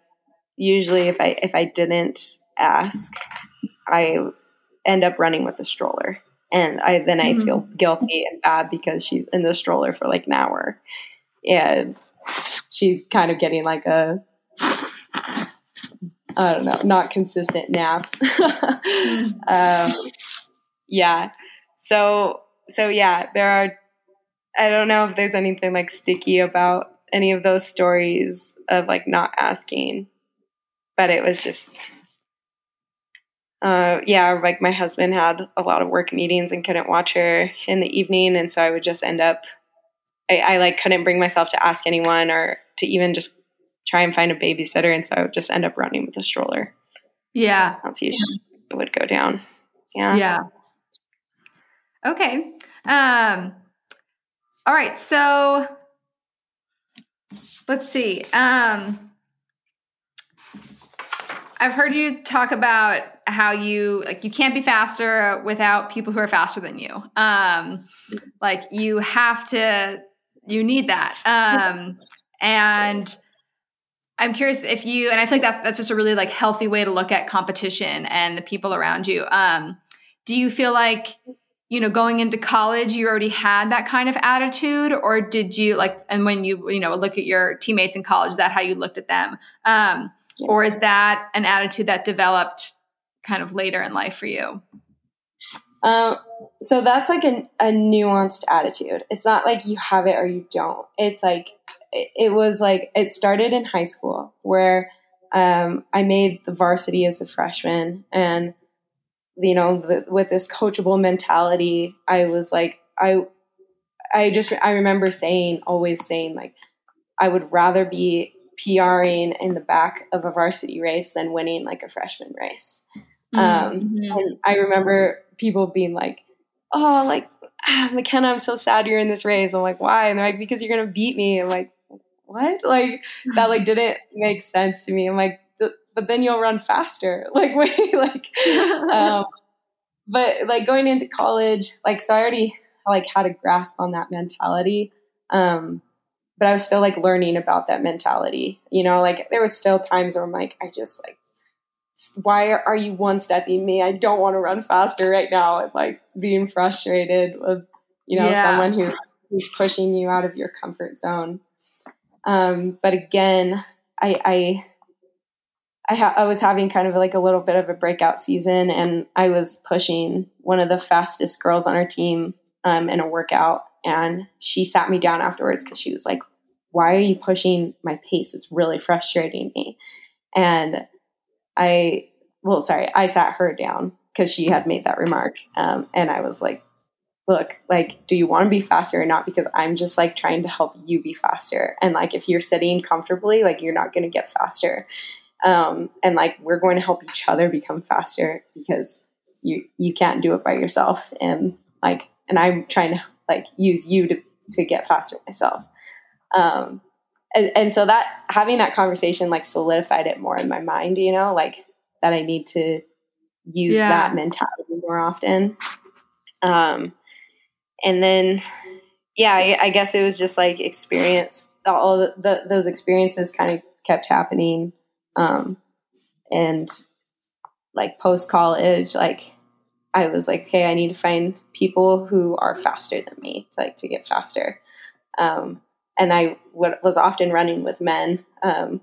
usually if I if I didn't ask, I end up running with the stroller. And I then I mm-hmm. feel guilty and bad because she's in the stroller for like an hour. And she's kind of getting like a I don't know, not consistent nap. um, yeah. So so yeah, there are I don't know if there's anything like sticky about any of those stories of like not asking but it was just uh, yeah, like my husband had a lot of work meetings and couldn't watch her in the evening, and so I would just end up. I, I, like couldn't bring myself to ask anyone or to even just try and find a babysitter, and so I would just end up running with a stroller. Yeah, that's usually it would go down. Yeah. Yeah. Okay. Um. All right. So let's see. Um I've heard you talk about how you like you can't be faster without people who are faster than you. Um, like you have to, you need that. Um, and I'm curious if you, and I feel like that's that's just a really like healthy way to look at competition and the people around you. Um, do you feel like you know going into college you already had that kind of attitude or did you like and when you you know look at your teammates in college is that how you looked at them um, or is that an attitude that developed kind of later in life for you? Um, so that's like a, a nuanced attitude. It's not like you have it or you don't. It's like it, it was like it started in high school where um, I made the varsity as a freshman, and you know, the, with this coachable mentality, I was like, I, I just I remember saying, always saying like, I would rather be PRing in the back of a varsity race than winning like a freshman race. Um, mm-hmm. and I remember people being like, "Oh, like ah, Makenna, I'm so sad you're in this race." I'm like, "Why?" And they're like, "Because you're gonna beat me." I'm like, "What?" Like that like didn't make sense to me. I'm like, "But then you'll run faster." Like wait, like, um, but like going into college, like so I already like had a grasp on that mentality. Um, but I was still like learning about that mentality. You know, like there was still times where I'm like, I just like, why are you one stepping me? I don't want to run faster right now. And like being frustrated with, you know, yeah. someone who's who's pushing you out of your comfort zone. Um, but again, I I I, ha- I was having kind of like a little bit of a breakout season, and I was pushing one of the fastest girls on our team um, in a workout, and she sat me down afterwards because she was like, why are you pushing my pace? It's really frustrating me. And I, well, sorry, I sat her down because she had made that remark. Um, and I was like, look, like, do you want to be faster or not? Because I'm just like trying to help you be faster. And like, if you're sitting comfortably, like, you're not going to get faster. Um, and like, we're going to help each other become faster because you, you can't do it by yourself. And like, and I'm trying to like use you to, to get faster myself. Um, and, and so that having that conversation like solidified it more in my mind, you know, like that I need to use yeah. that mentality more often. Um, and then, yeah, I, I, guess it was just like experience. All the, the, those experiences kind of kept happening. Um, and like post college, like I was like, okay, I need to find people who are faster than me to like to get faster. Um, and I w- was often running with men, um,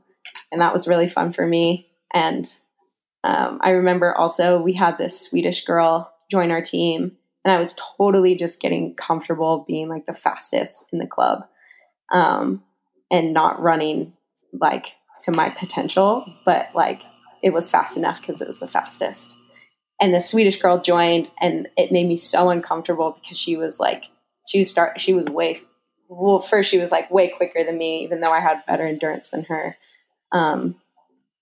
and that was really fun for me. And um, I remember also we had this Swedish girl join our team, and I was totally just getting comfortable being like the fastest in the club um, and not running like to my potential, but like it was fast enough because it was the fastest. And the Swedish girl joined, and it made me so uncomfortable because she was like, she was start, she was way, well, first she was like way quicker than me, even though I had better endurance than her. Um,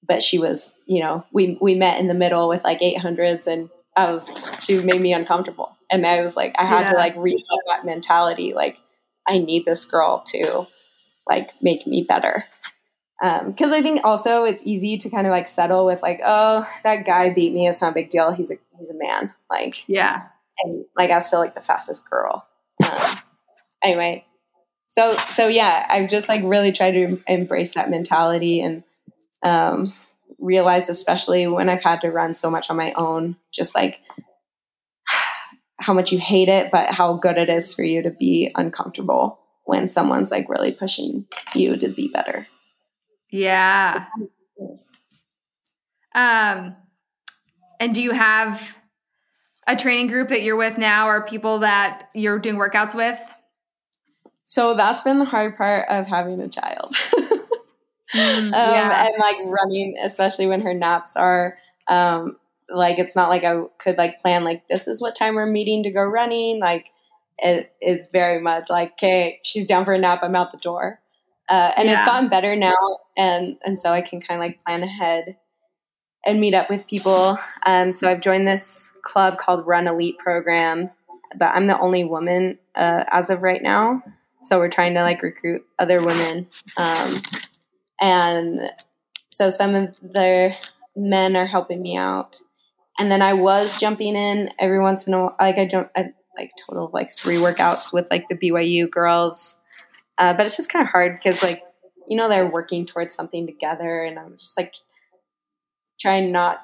but she was, you know, we we met in the middle with like 800s, and I was, she made me uncomfortable, and I was like, I had yeah. to like reset that mentality, like I need this girl to like make me better because um, I think also it's easy to kind of like settle with like, oh, that guy beat me. It's not a big deal. He's a he's a man. Like yeah, and like I was still like the fastest girl. Um, anyway, so so yeah, I've just like really tried to embrace that mentality and um, realized, especially when I've had to run so much on my own, just like how much you hate it, but how good it is for you to be uncomfortable when someone's like really pushing you to be better. Yeah. Um, and do you have a training group that you're with now or people that you're doing workouts with? So that's been the hard part of having a child. mm, um. And like running, especially when her naps are um, like, it's not like I could like plan, like, this is what time we're meeting to go running. Like, it, it's very much like, okay, she's down for a nap, I'm out the door. Uh, and yeah. it's gotten better now, and and so I can kind of like plan ahead and meet up with people. Um, so I've joined this club called Run Elite Program, but I'm the only woman uh, as of right now. So we're trying to like recruit other women, um, and so some of the men are helping me out. And then I was jumping in every once in a while. Like I jump, I, like total of like three workouts with like the BYU girls uh, but it's just kind of hard because, like, you know, they're working towards something together, and I'm just like trying not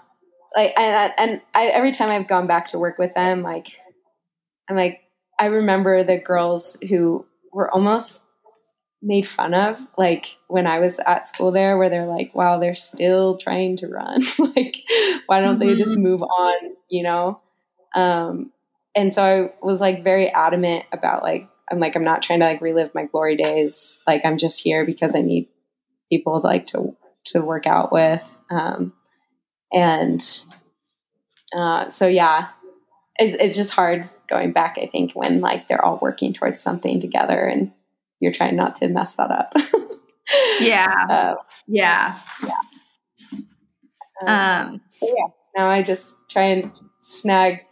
like and and I, every time I've gone back to work with them, like I'm like I remember the girls who were almost made fun of like when I was at school there where they're like wow they're still trying to run like why don't mm-hmm. they just mm-hmm. move on you know um and so I was like very adamant about like I'm like, I'm not trying to like relive my glory days. Like I'm just here because I need people to like to to work out with. Um, and uh, so yeah, it, it's just hard going back. I think when like they're all working towards something together and you're trying not to mess that up. yeah. Uh, yeah. Yeah. Um, um, so yeah, now I just try and snag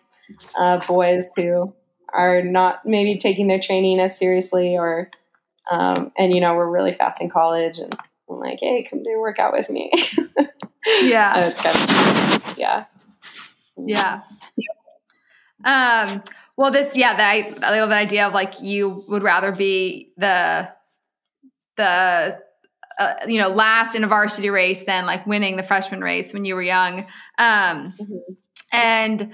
uh, boys who are not maybe taking their training as seriously or um, and you know we're really fast in college and I'm like hey come do a workout with me yeah it's kind of yeah yeah um well this yeah that I love the idea of like you would rather be the the uh, you know last in a varsity race than like winning the freshman race when you were young um mm-hmm. and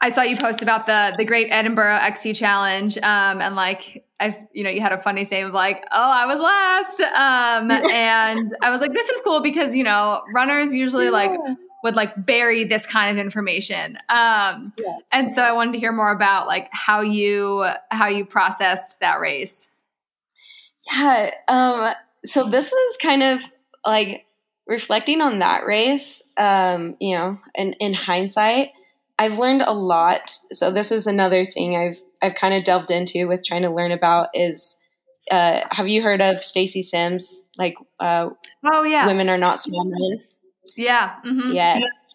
I saw you post about the the Great Edinburgh XC Challenge, um, and like I, you know, you had a funny saying of like, "Oh, I was last," um, and I was like, "This is cool because you know, runners usually yeah. like would like bury this kind of information." Um, yeah. And so I wanted to hear more about like how you how you processed that race. Yeah. Um, so this was kind of like reflecting on that race. Um, you know, in in hindsight I've learned a lot. So this is another thing I've I've kind of delved into with trying to learn about is uh, have you heard of Stacy Sims? Like, uh, oh yeah, women are not small men. Yeah. Mm-hmm. Yes.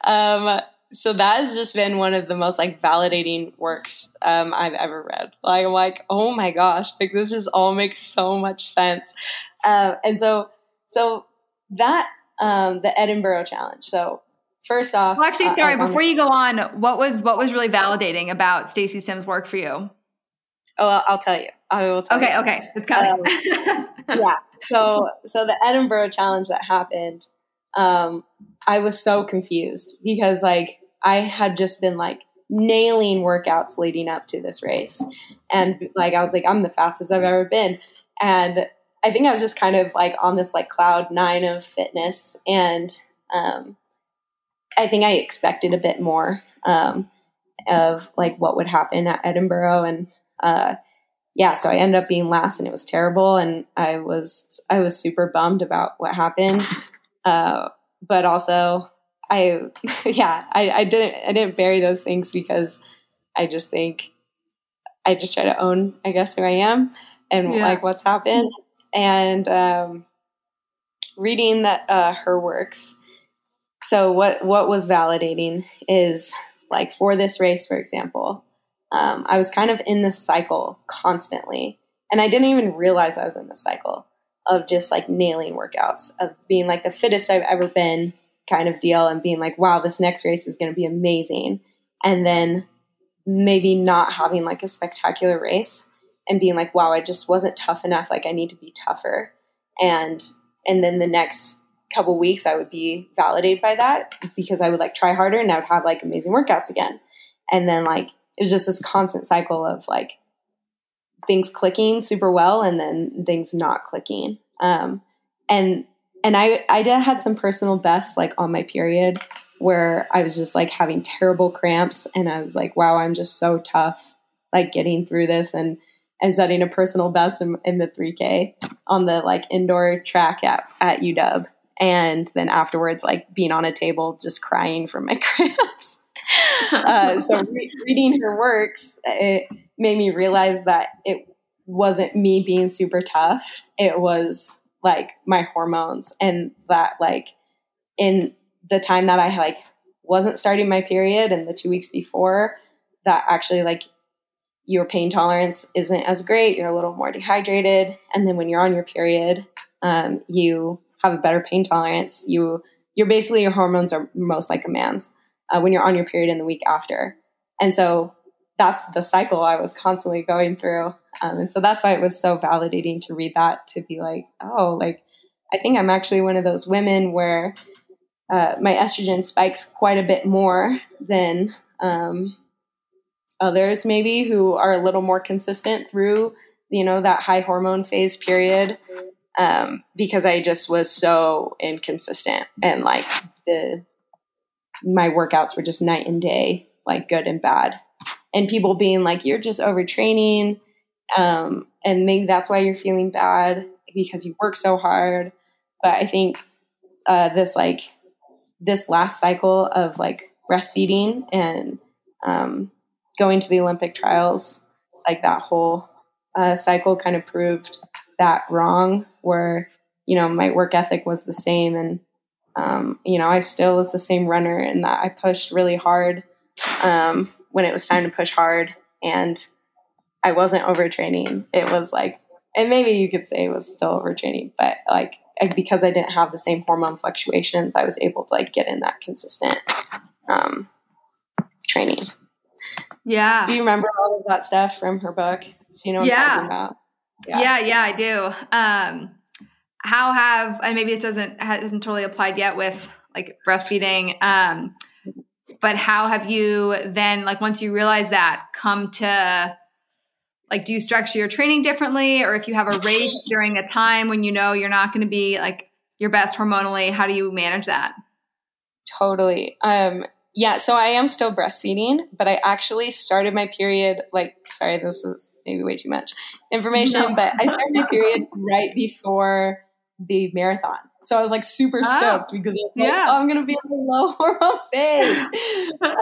um, so that has just been one of the most like validating works um, I've ever read. Like, I'm like, oh my gosh, like this just all makes so much sense. Uh, and so, so that um, the Edinburgh Challenge. So first off, well, actually, sorry. Uh, before you go on, what was what was really validating about Stacy Sims' work for you? Oh, I'll tell you. I will tell okay, you. okay, it's coming. Um, yeah. So, so the Edinburgh challenge that happened, um, I was so confused because like I had just been like nailing workouts leading up to this race, and like I was like I'm the fastest I've ever been, and I think I was just kind of like on this like cloud nine of fitness and um, I think I expected a bit more um, of like what would happen at Edinburgh, and uh, yeah, so I ended up being last, and it was terrible, and I was I was super bummed about what happened, uh, but also I yeah I, I didn't I didn't bury those things because I just think I just try to own I guess who I am and yeah. like what's happened and um, reading that uh, her works. So what what was validating is like for this race, for example, um, I was kind of in this cycle constantly, and I didn't even realize I was in this cycle of just like nailing workouts, of being like the fittest I've ever been, kind of deal, and being like, wow, this next race is going to be amazing, and then maybe not having like a spectacular race and being like, wow, I just wasn't tough enough. Like I need to be tougher. And and then the next couple weeks I would be validated by that because I would like try harder and I would have like amazing workouts again. And then like it was just this constant cycle of like things clicking super well and then things not clicking. Um, and and I I did had some personal bests like on my period where I was just like having terrible cramps and I was like, wow, I'm just so tough like getting through this and and setting a personal best in, in the 3K on the like indoor track at, at UW. And then afterwards, like being on a table, just crying from my cramps. Uh, so re- reading her works, it made me realize that it wasn't me being super tough. It was like my hormones and that like in the time that I like wasn't starting my period and the two weeks before that actually like your pain tolerance isn't as great. You're a little more dehydrated. And then when you're on your period, um, you have a better pain tolerance. You, you're basically, your hormones are most like a man's uh, when you're on your period in the week after. And so that's the cycle I was constantly going through. Um, and so that's why it was so validating to read that to be like, oh, like, I think I'm actually one of those women where uh, my estrogen spikes quite a bit more than um, others maybe who are a little more consistent through you know that high hormone phase period um, because I just was so inconsistent and like the my workouts were just night and day, like good and bad. And people being like, "You're just overtraining," um, and maybe that's why you're feeling bad because you work so hard. But I think uh, this like this last cycle of like breastfeeding and um, going to the Olympic trials, like that whole uh, cycle kind of proved that wrong, where, you know, my work ethic was the same. And, um, you know, I still was the same runner and that I pushed really hard um, when it was time to push hard. And I wasn't overtraining. It was like, and maybe you could say it was still overtraining, but like, because I didn't have the same hormone fluctuations, I was able to like get in that consistent um, training. Yeah. Do you remember all of that stuff from her book? Do you know what yeah. I'm talking about? Yeah. yeah, yeah, I do. Um, how have and maybe this doesn't hasn't totally applied yet with like breastfeeding. Um, but how have you then like once you realize that come to like do you structure your training differently or if you have a race during a time when you know you're not going to be like your best hormonally how do you manage that totally um yeah, so I am still breastfeeding, but I actually started my period like sorry, this is maybe way too much information, no. but I started my period right before the marathon. So I was like super oh, stoked because I was like, yeah. oh, I'm gonna be in the low hormone phase.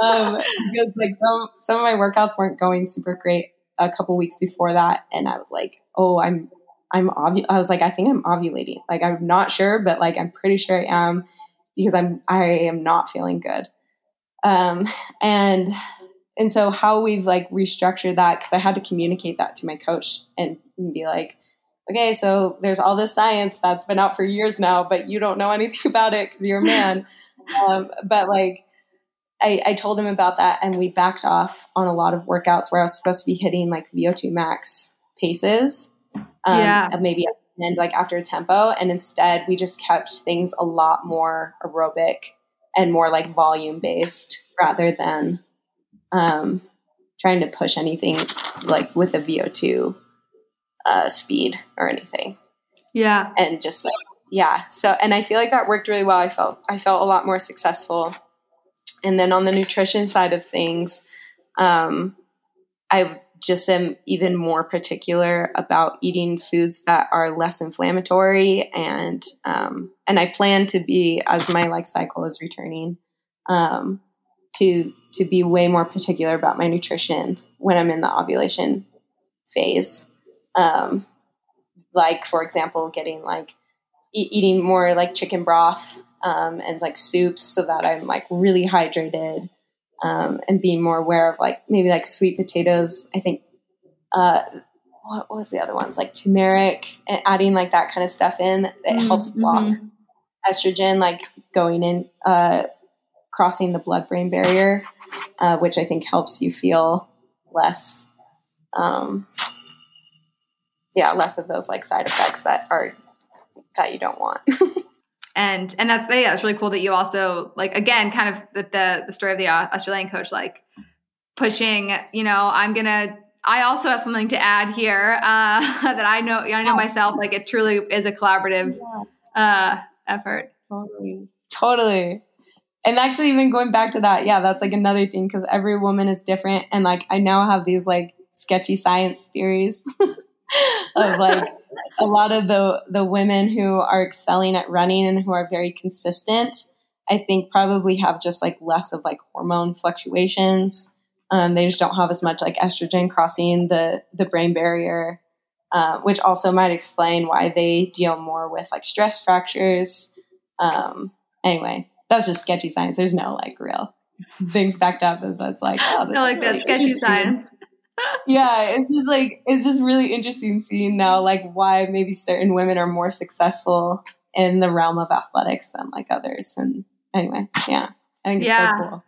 um, because like some some of my workouts weren't going super great a couple weeks before that, and I was like, oh, I'm I'm ovu- I was like, I think I'm ovulating. Like I'm not sure, but like I'm pretty sure I am because I'm I am not feeling good. Um, and and so how we've like restructured that because I had to communicate that to my coach and be like, okay, so there's all this science that's been out for years now, but you don't know anything about it because you're a man. um, but like, I, I told him about that, and we backed off on a lot of workouts where I was supposed to be hitting like VO2 max paces, um, yeah, maybe and like after a tempo, and instead we just kept things a lot more aerobic and more like volume based rather than um, trying to push anything like with a VO2 uh, speed or anything. Yeah. And just like, yeah. So, and I feel like that worked really well. I felt, I felt a lot more successful And then on the nutrition side of things, um, I just am even more particular about eating foods that are less inflammatory and um, and I plan to be as my like cycle is returning um, to to be way more particular about my nutrition when I'm in the ovulation phase. Um, like for example, getting like e- eating more like chicken broth um, and like soups so that I'm like really hydrated um, and being more aware of like maybe like sweet potatoes. I think uh, what was the other ones like turmeric and adding like that kind of stuff in. It mm-hmm. helps block mm-hmm. estrogen like going in uh, crossing the blood brain barrier, uh, which I think helps you feel less. Um, yeah, less of those like side effects that are that you don't want. and and that's yeah, it's really cool that you also like again kind of the the, the story of the Australian coach like pushing. You know, I'm gonna. I also have something to add here uh, that I know. I know myself. Like it truly is a collaborative uh, effort. Totally, totally. And actually, even going back to that, yeah, that's like another thing because every woman is different, and like I now have these like sketchy science theories of like a lot of the the women who are excelling at running and who are very consistent i think probably have just like less of like hormone fluctuations. Um, they just don't have as much like estrogen crossing the the brain barrier uh, which also might explain why they deal more with like stress fractures. Um, anyway that's just sketchy science. There's no like real things backed up that's like oh this I like really that sketchy science yeah, it's just like it's just really interesting seeing now like why maybe certain women are more successful in the realm of athletics than like others. And anyway, yeah, I think it's yeah. so cool.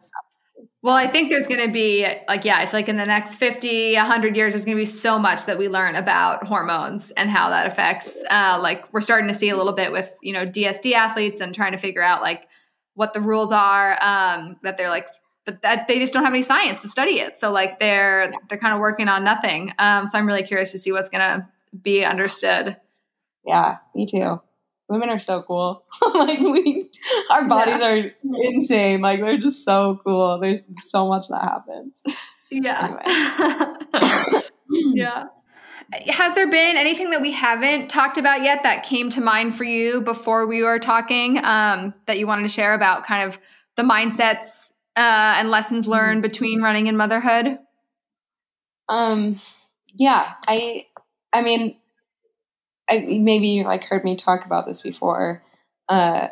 Well, I think there's going to be like yeah, I feel like in the next 50, 100 years there's going to be so much that we learn about hormones and how that affects uh, like we're starting to see a little bit with, you know, DSD athletes and trying to figure out like what the rules are um, that they're like but that they just don't have any science to study it. So like they're they're kind of working on nothing. Um, so I'm really curious to see what's gonna be understood. Yeah, me too. Women are so cool. like we, our bodies yeah. are insane. Like they're just so cool. There's so much that happens. Yeah. yeah. Has there been anything that we haven't talked about yet that came to mind for you before we were talking um, that you wanted to share about kind of the mindsets uh, and lessons mm-hmm. learned between running and motherhood? Um, yeah, I, I mean, I maybe you like heard me talk about this before, uh,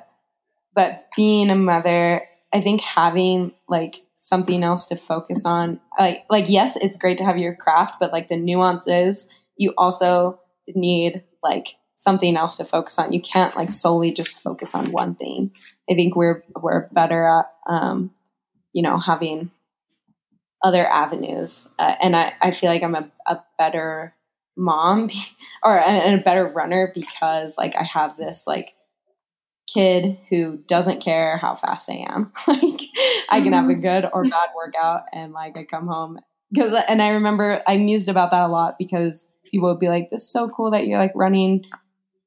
but being a mother, I think having like something else to focus on, like, like yes, it's great to have your craft, but like the nuances, you also need like something else to focus on. You can't like solely just focus on one thing. I think we're we're better at um, you know, having other avenues. Uh, and I, I feel like I'm a, a better mom or a, a better runner because like I have this like kid who doesn't care how fast I am. like I can have a mm-hmm. good or bad workout and like I come home because and I remember I mused about that a lot because people would be like, This is so cool that you're like running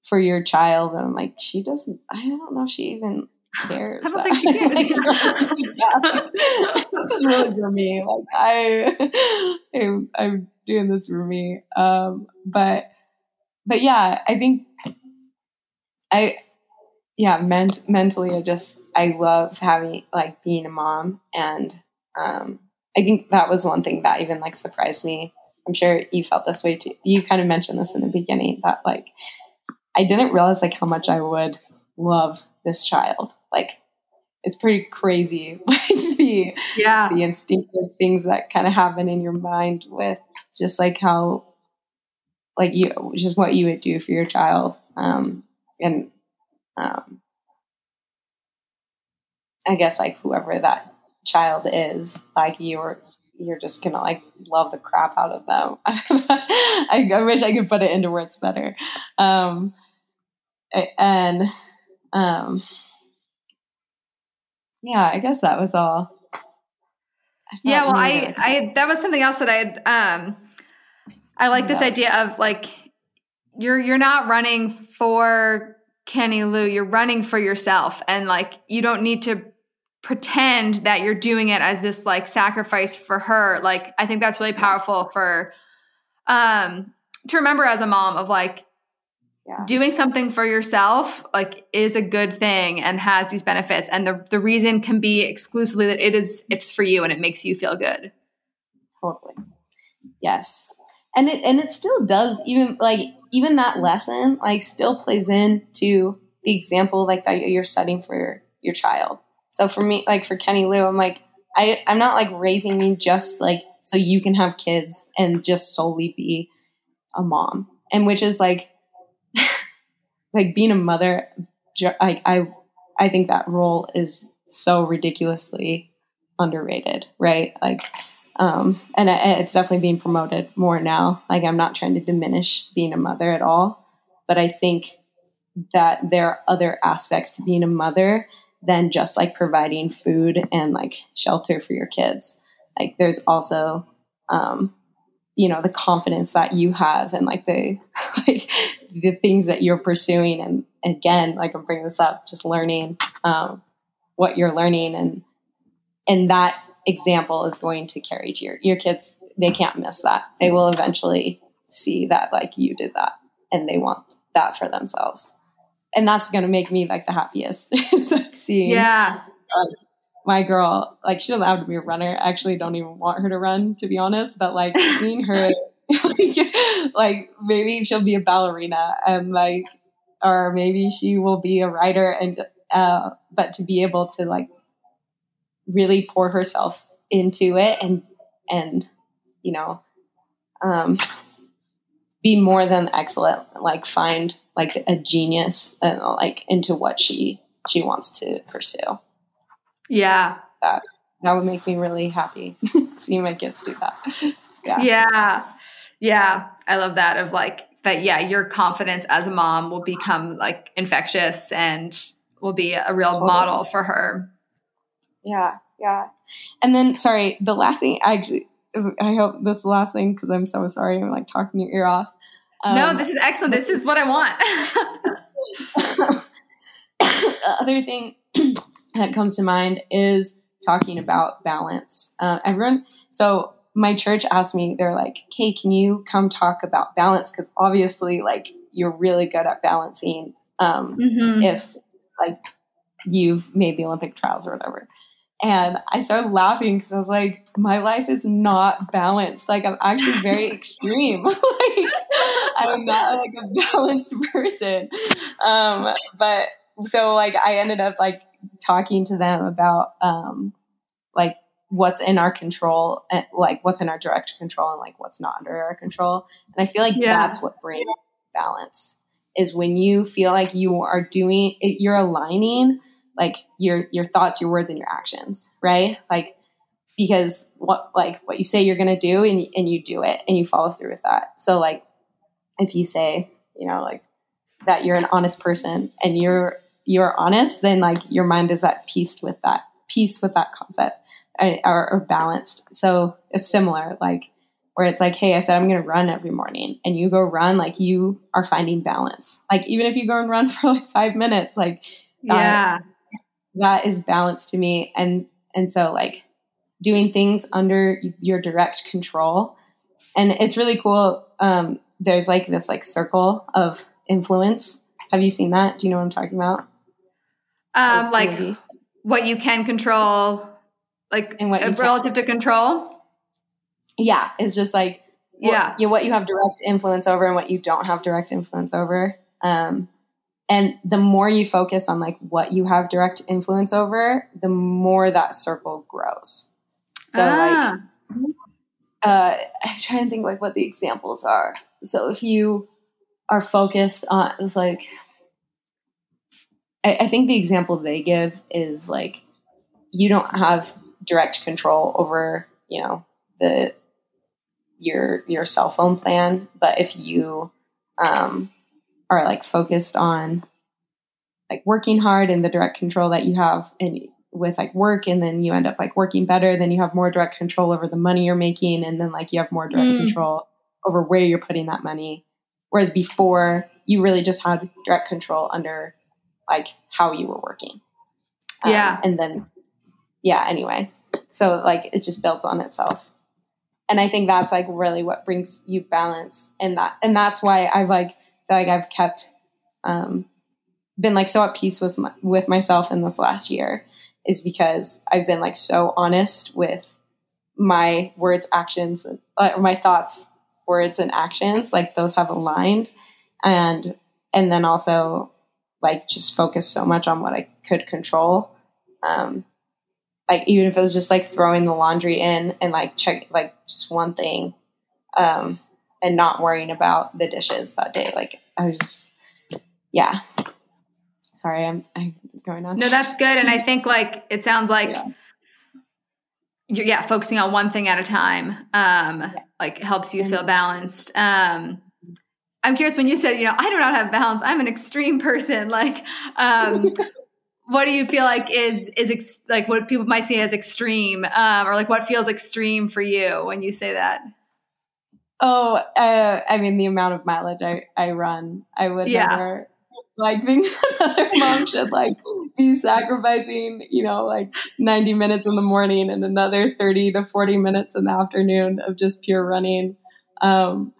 for your child and I'm like, she doesn't I don't know if she even cares? I don't think she cares. this is really for me. Like I, I'm, I'm doing this for me. Um, but, but yeah, I think I, yeah, ment- mentally, I just I love having like being a mom, and um, I think that was one thing that even like surprised me. I'm sure you felt this way too. You kind of mentioned this in the beginning that like I didn't realize like how much I would love this child like it's pretty crazy the yeah. the instinctive things that kind of happen in your mind with just like how like you just what you would do for your child um and um i guess like whoever that child is like you're you're just gonna like love the crap out of them. I, I wish i could put it into words better. Um and um yeah, I guess that was all. Yeah, well, I, I, that was something else that I had, um, I like this idea of like, you're, you're not running for Kenny Lou, you're running for yourself. And like, you don't need to pretend that you're doing it as this like sacrifice for her. Like I think that's really powerful for um to remember as a mom of like yeah. doing something for yourself like is a good thing and has these benefits and the the reason can be exclusively that it is it's for you and it makes you feel good. Totally. Yes. And it and it still does even like even that lesson like still plays into the example like that you're setting for your, your child so for me, like for Kenny Lou, I'm like, I, I'm not like raising me just like so you can have kids and just solely be a mom. And which is like, like being a mother, I, I think that role is so ridiculously underrated, right? Like, um, and it's definitely being promoted more now. Like, I'm not trying to diminish being a mother at all, but I think that there are other aspects to being a mother than just like providing food and like shelter for your kids. Like there's also um, you know the confidence that you have and like the like the things that you're pursuing and again like i'm bringing this up just learning um, what you're learning and and that example is going to carry to your your kids they can't miss that they will eventually see that like you did that and they want that for themselves and that's going to make me like the happiest. it's like seeing yeah. My girl, like she doesn't have to be a runner. I actually don't even want her to run, to be honest. But like seeing her, like, like maybe she'll be a ballerina, and like, or maybe she will be a writer. And uh, but to be able to like really pour herself into it, and and you know, um, be more than excellent like find like a genius and like into what she she wants to pursue. Yeah. That that would make me really happy. Seeing my kids do that. Yeah. Yeah yeah i love that of like that yeah your confidence as a mom will become like infectious and will be a real totally. model for her yeah yeah and then sorry the last thing i actually I hope this last thing because I'm so sorry. I'm like talking your ear off. Um, no, this is excellent. This is what I want. the other thing that comes to mind is talking about balance. Uh, everyone, so my church asked me, they're like, "Hey, can you come talk about balance? Because obviously, like, you're really good at balancing. Um, mm-hmm. If like you've made the Olympic trials or whatever." And I started laughing because I was like, my life is not balanced. Like, I'm actually very extreme. like, I'm not like a balanced person. Um, but so, like, I ended up like talking to them about, um, like, what's in our control and like what's in our direct control and like what's not under our control. And I feel like yeah. that's what brings balance is when you feel like you are doing, eh, you're aligning like your your thoughts, your words, and your actions, right? Like because what like what you say you're gonna do and and you do it and you follow through with that. So like if you say, you know, like that you're an honest person and you're you're honest, then like your mind is at peace with that peace with that concept or, or balanced. So it's similar, like where it's like, hey, I said I'm going to run every morning, and you go run, like you are finding balance. Like even if you go and run for like five minutes, like that, yeah, that is balance to me. And and so like doing things under your direct control. And it's really cool um, there's like this like circle of influence. Have you seen that? Do you know what i'm talking about? Um like, like what you can control like and what relative to control? Yeah it's just like yeah. what, you, what you have direct influence over and what you don't have direct influence over. Um and the more you focus on like what you have direct influence over the more that circle grows. So ah. like uh, i'm trying to think like what the examples are. So if you are focused on it's like I, I think the example they give is like you don't have direct control over you know the your your cell phone plan. But if you um are like focused on like working hard and the direct control that you have and with like work and then you end up like working better then you have more direct control over the money you're making and then like you have more direct mm. control over where you're putting that money. Whereas before you really just had direct control under like how you were working. Um, yeah. and then yeah, anyway. So like it just builds on itself. And I think that's like really what brings you balance and that and that's why I've like feel like I've kept um been like so at peace with my, with myself in this last year is because I've been like so honest with my words, actions, uh, my thoughts, words, and actions. Like those have aligned, and and then also like just focus so much on what I could control. Um, like even if it was just like throwing the laundry in and like check like just one thing, um, and not worrying about the dishes that day. Like I was just yeah. Sorry, I'm, I'm going on. No, that's good. And I think like it sounds like yeah. you're yeah, focusing on one thing at a time. Um, yeah. like helps you feel balanced. Um I'm curious when you said, you know, I do not have balance. I'm an extreme person. Like, um, what do you feel like is is ex- like what people might see as extreme, um, or like what feels extreme for you when you say that? Oh, uh, I mean the amount of mileage I, I run. I would yeah. never like think another mom should like be sacrificing, you know, like 90 minutes in the morning and another 30 to 40 minutes in the afternoon of just pure running. Um,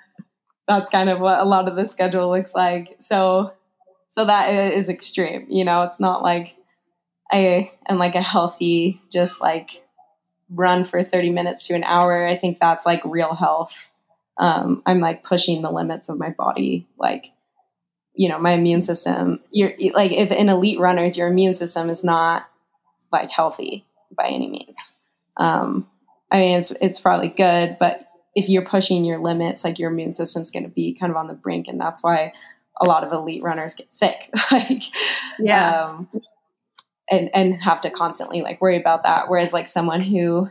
that's kind of what a lot of the schedule looks like. So, so that is extreme. You know, it's not like I am like a healthy, just like run for 30 minutes to an hour. I think that's like real health. Um, I'm like pushing the limits of my body, like you know my immune system you're like if in elite runners your immune system is not like healthy by any means um i mean it's it's probably good but if you're pushing your limits like your immune system's going to be kind of on the brink and that's why a lot of elite runners get sick like yeah um, and and have to constantly like worry about that whereas like someone who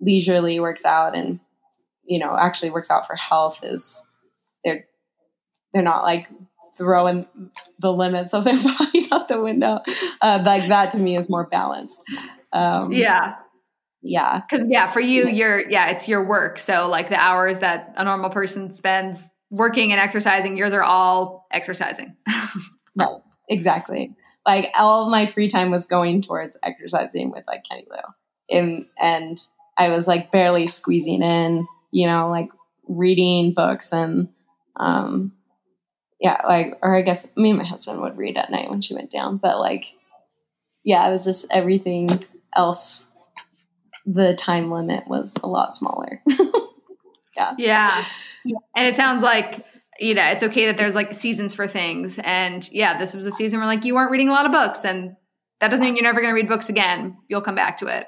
leisurely works out and you know actually works out for health is they're they're not like throwing the limits of their body out the window. Uh, like that to me is more balanced. Um, yeah. Yeah. Cause yeah, for you, you're, yeah, it's your work. So like the hours that a normal person spends working and exercising, yours are all exercising. right. Exactly. Like all my free time was going towards exercising with like Kenny Lou. And, and I was like barely squeezing in, you know, like reading books and, um, yeah, like, or I guess me and my husband would read at night when she went down, but like, yeah, it was just everything else. The time limit was a lot smaller. yeah. Yeah. And it sounds like, you know, it's okay that there's like seasons for things. And yeah, this was a season where like you weren't reading a lot of books and that doesn't mean you're never going to read books again. You'll come back to it.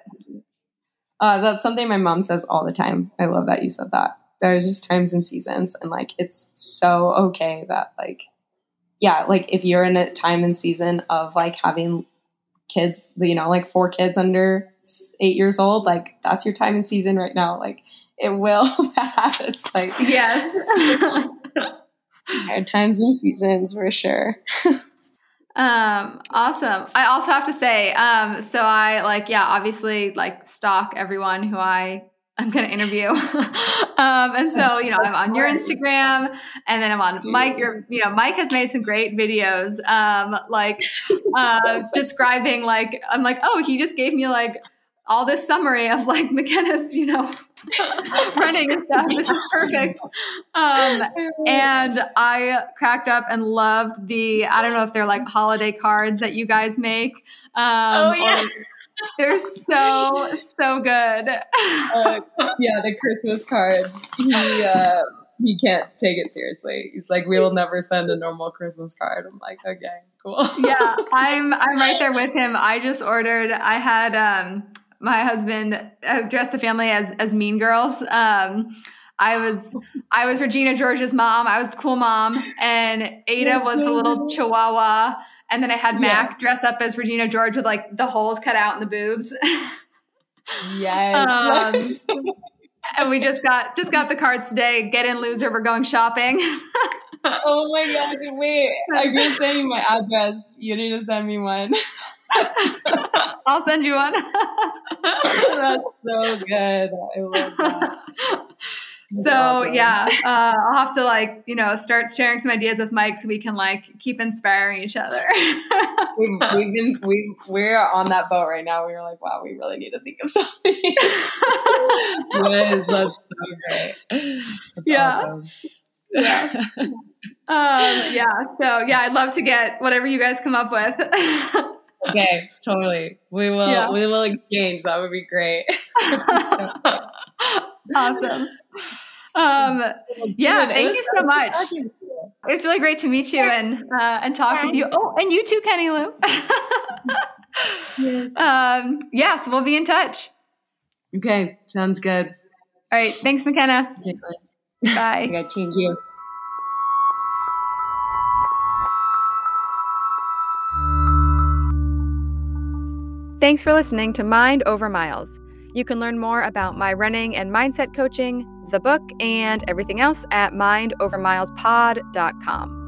Uh, that's something my mom says all the time. I love that you said that there's just times and seasons and like it's so okay that like yeah like if you're in a time and season of like having kids you know like four kids under eight years old like that's your time and season right now like it will. Pass it's like yes. Hard times and seasons for sure. Um awesome. I also have to say um so i like yeah obviously like stalk everyone who i I'm going to interview. um, and so, you know, I'm on your Instagram and then I'm on Mike. Your, you know, Mike has made some great videos, um, like uh, describing, like, I'm like, oh, he just gave me like all this summary of like Makenna's, you know, running stuff. This is perfect. Um, and I cracked up and loved the, I don't know if they're like holiday cards that you guys make. Um, oh, yeah. They're so so good. uh, yeah, the Christmas cards. He uh, he can't take it seriously. He's like, we will never send a normal Christmas card. I'm like, okay, cool. yeah, I'm I'm right there with him. I just ordered. I had um my husband uh, dressed the family as as Mean Girls. Um, I was I was Regina George's mom. I was the cool mom, and Ada was the little Chihuahua and then I had Mac yeah. dress up as Regina George with like the holes cut out in the boobs. yes. Um, and we just got just got the cards today. Get in, loser. We're going shopping. oh my gosh! Wait, I'm gonna send you my address. You need to send me one. I'll send you one. That's so good. I love that. so awesome. yeah, uh, I'll have to like you know start sharing some ideas with Mike so we can like keep inspiring each other. we've, we've, been we we're on that boat right now. We were like, wow, we really need to think of something. yes, that's so great. That's yeah. Awesome. Yeah. um, yeah. So yeah, I'd love to get whatever you guys come up with. Okay, totally. We will yeah. we will exchange. That would be great. awesome. Um, yeah, thank you so much. It's really great to meet you and uh, and talk with you. Oh, and you too, Kenny Lou. yes. Um, yeah, so we'll be in touch. Okay, sounds good. All right, thanks, Makenna. Bye. Okay, thank you. Thanks for listening to Mind Over Miles. You can learn more about my running and mindset coaching, the book, and everything else at mindovermilespod.com.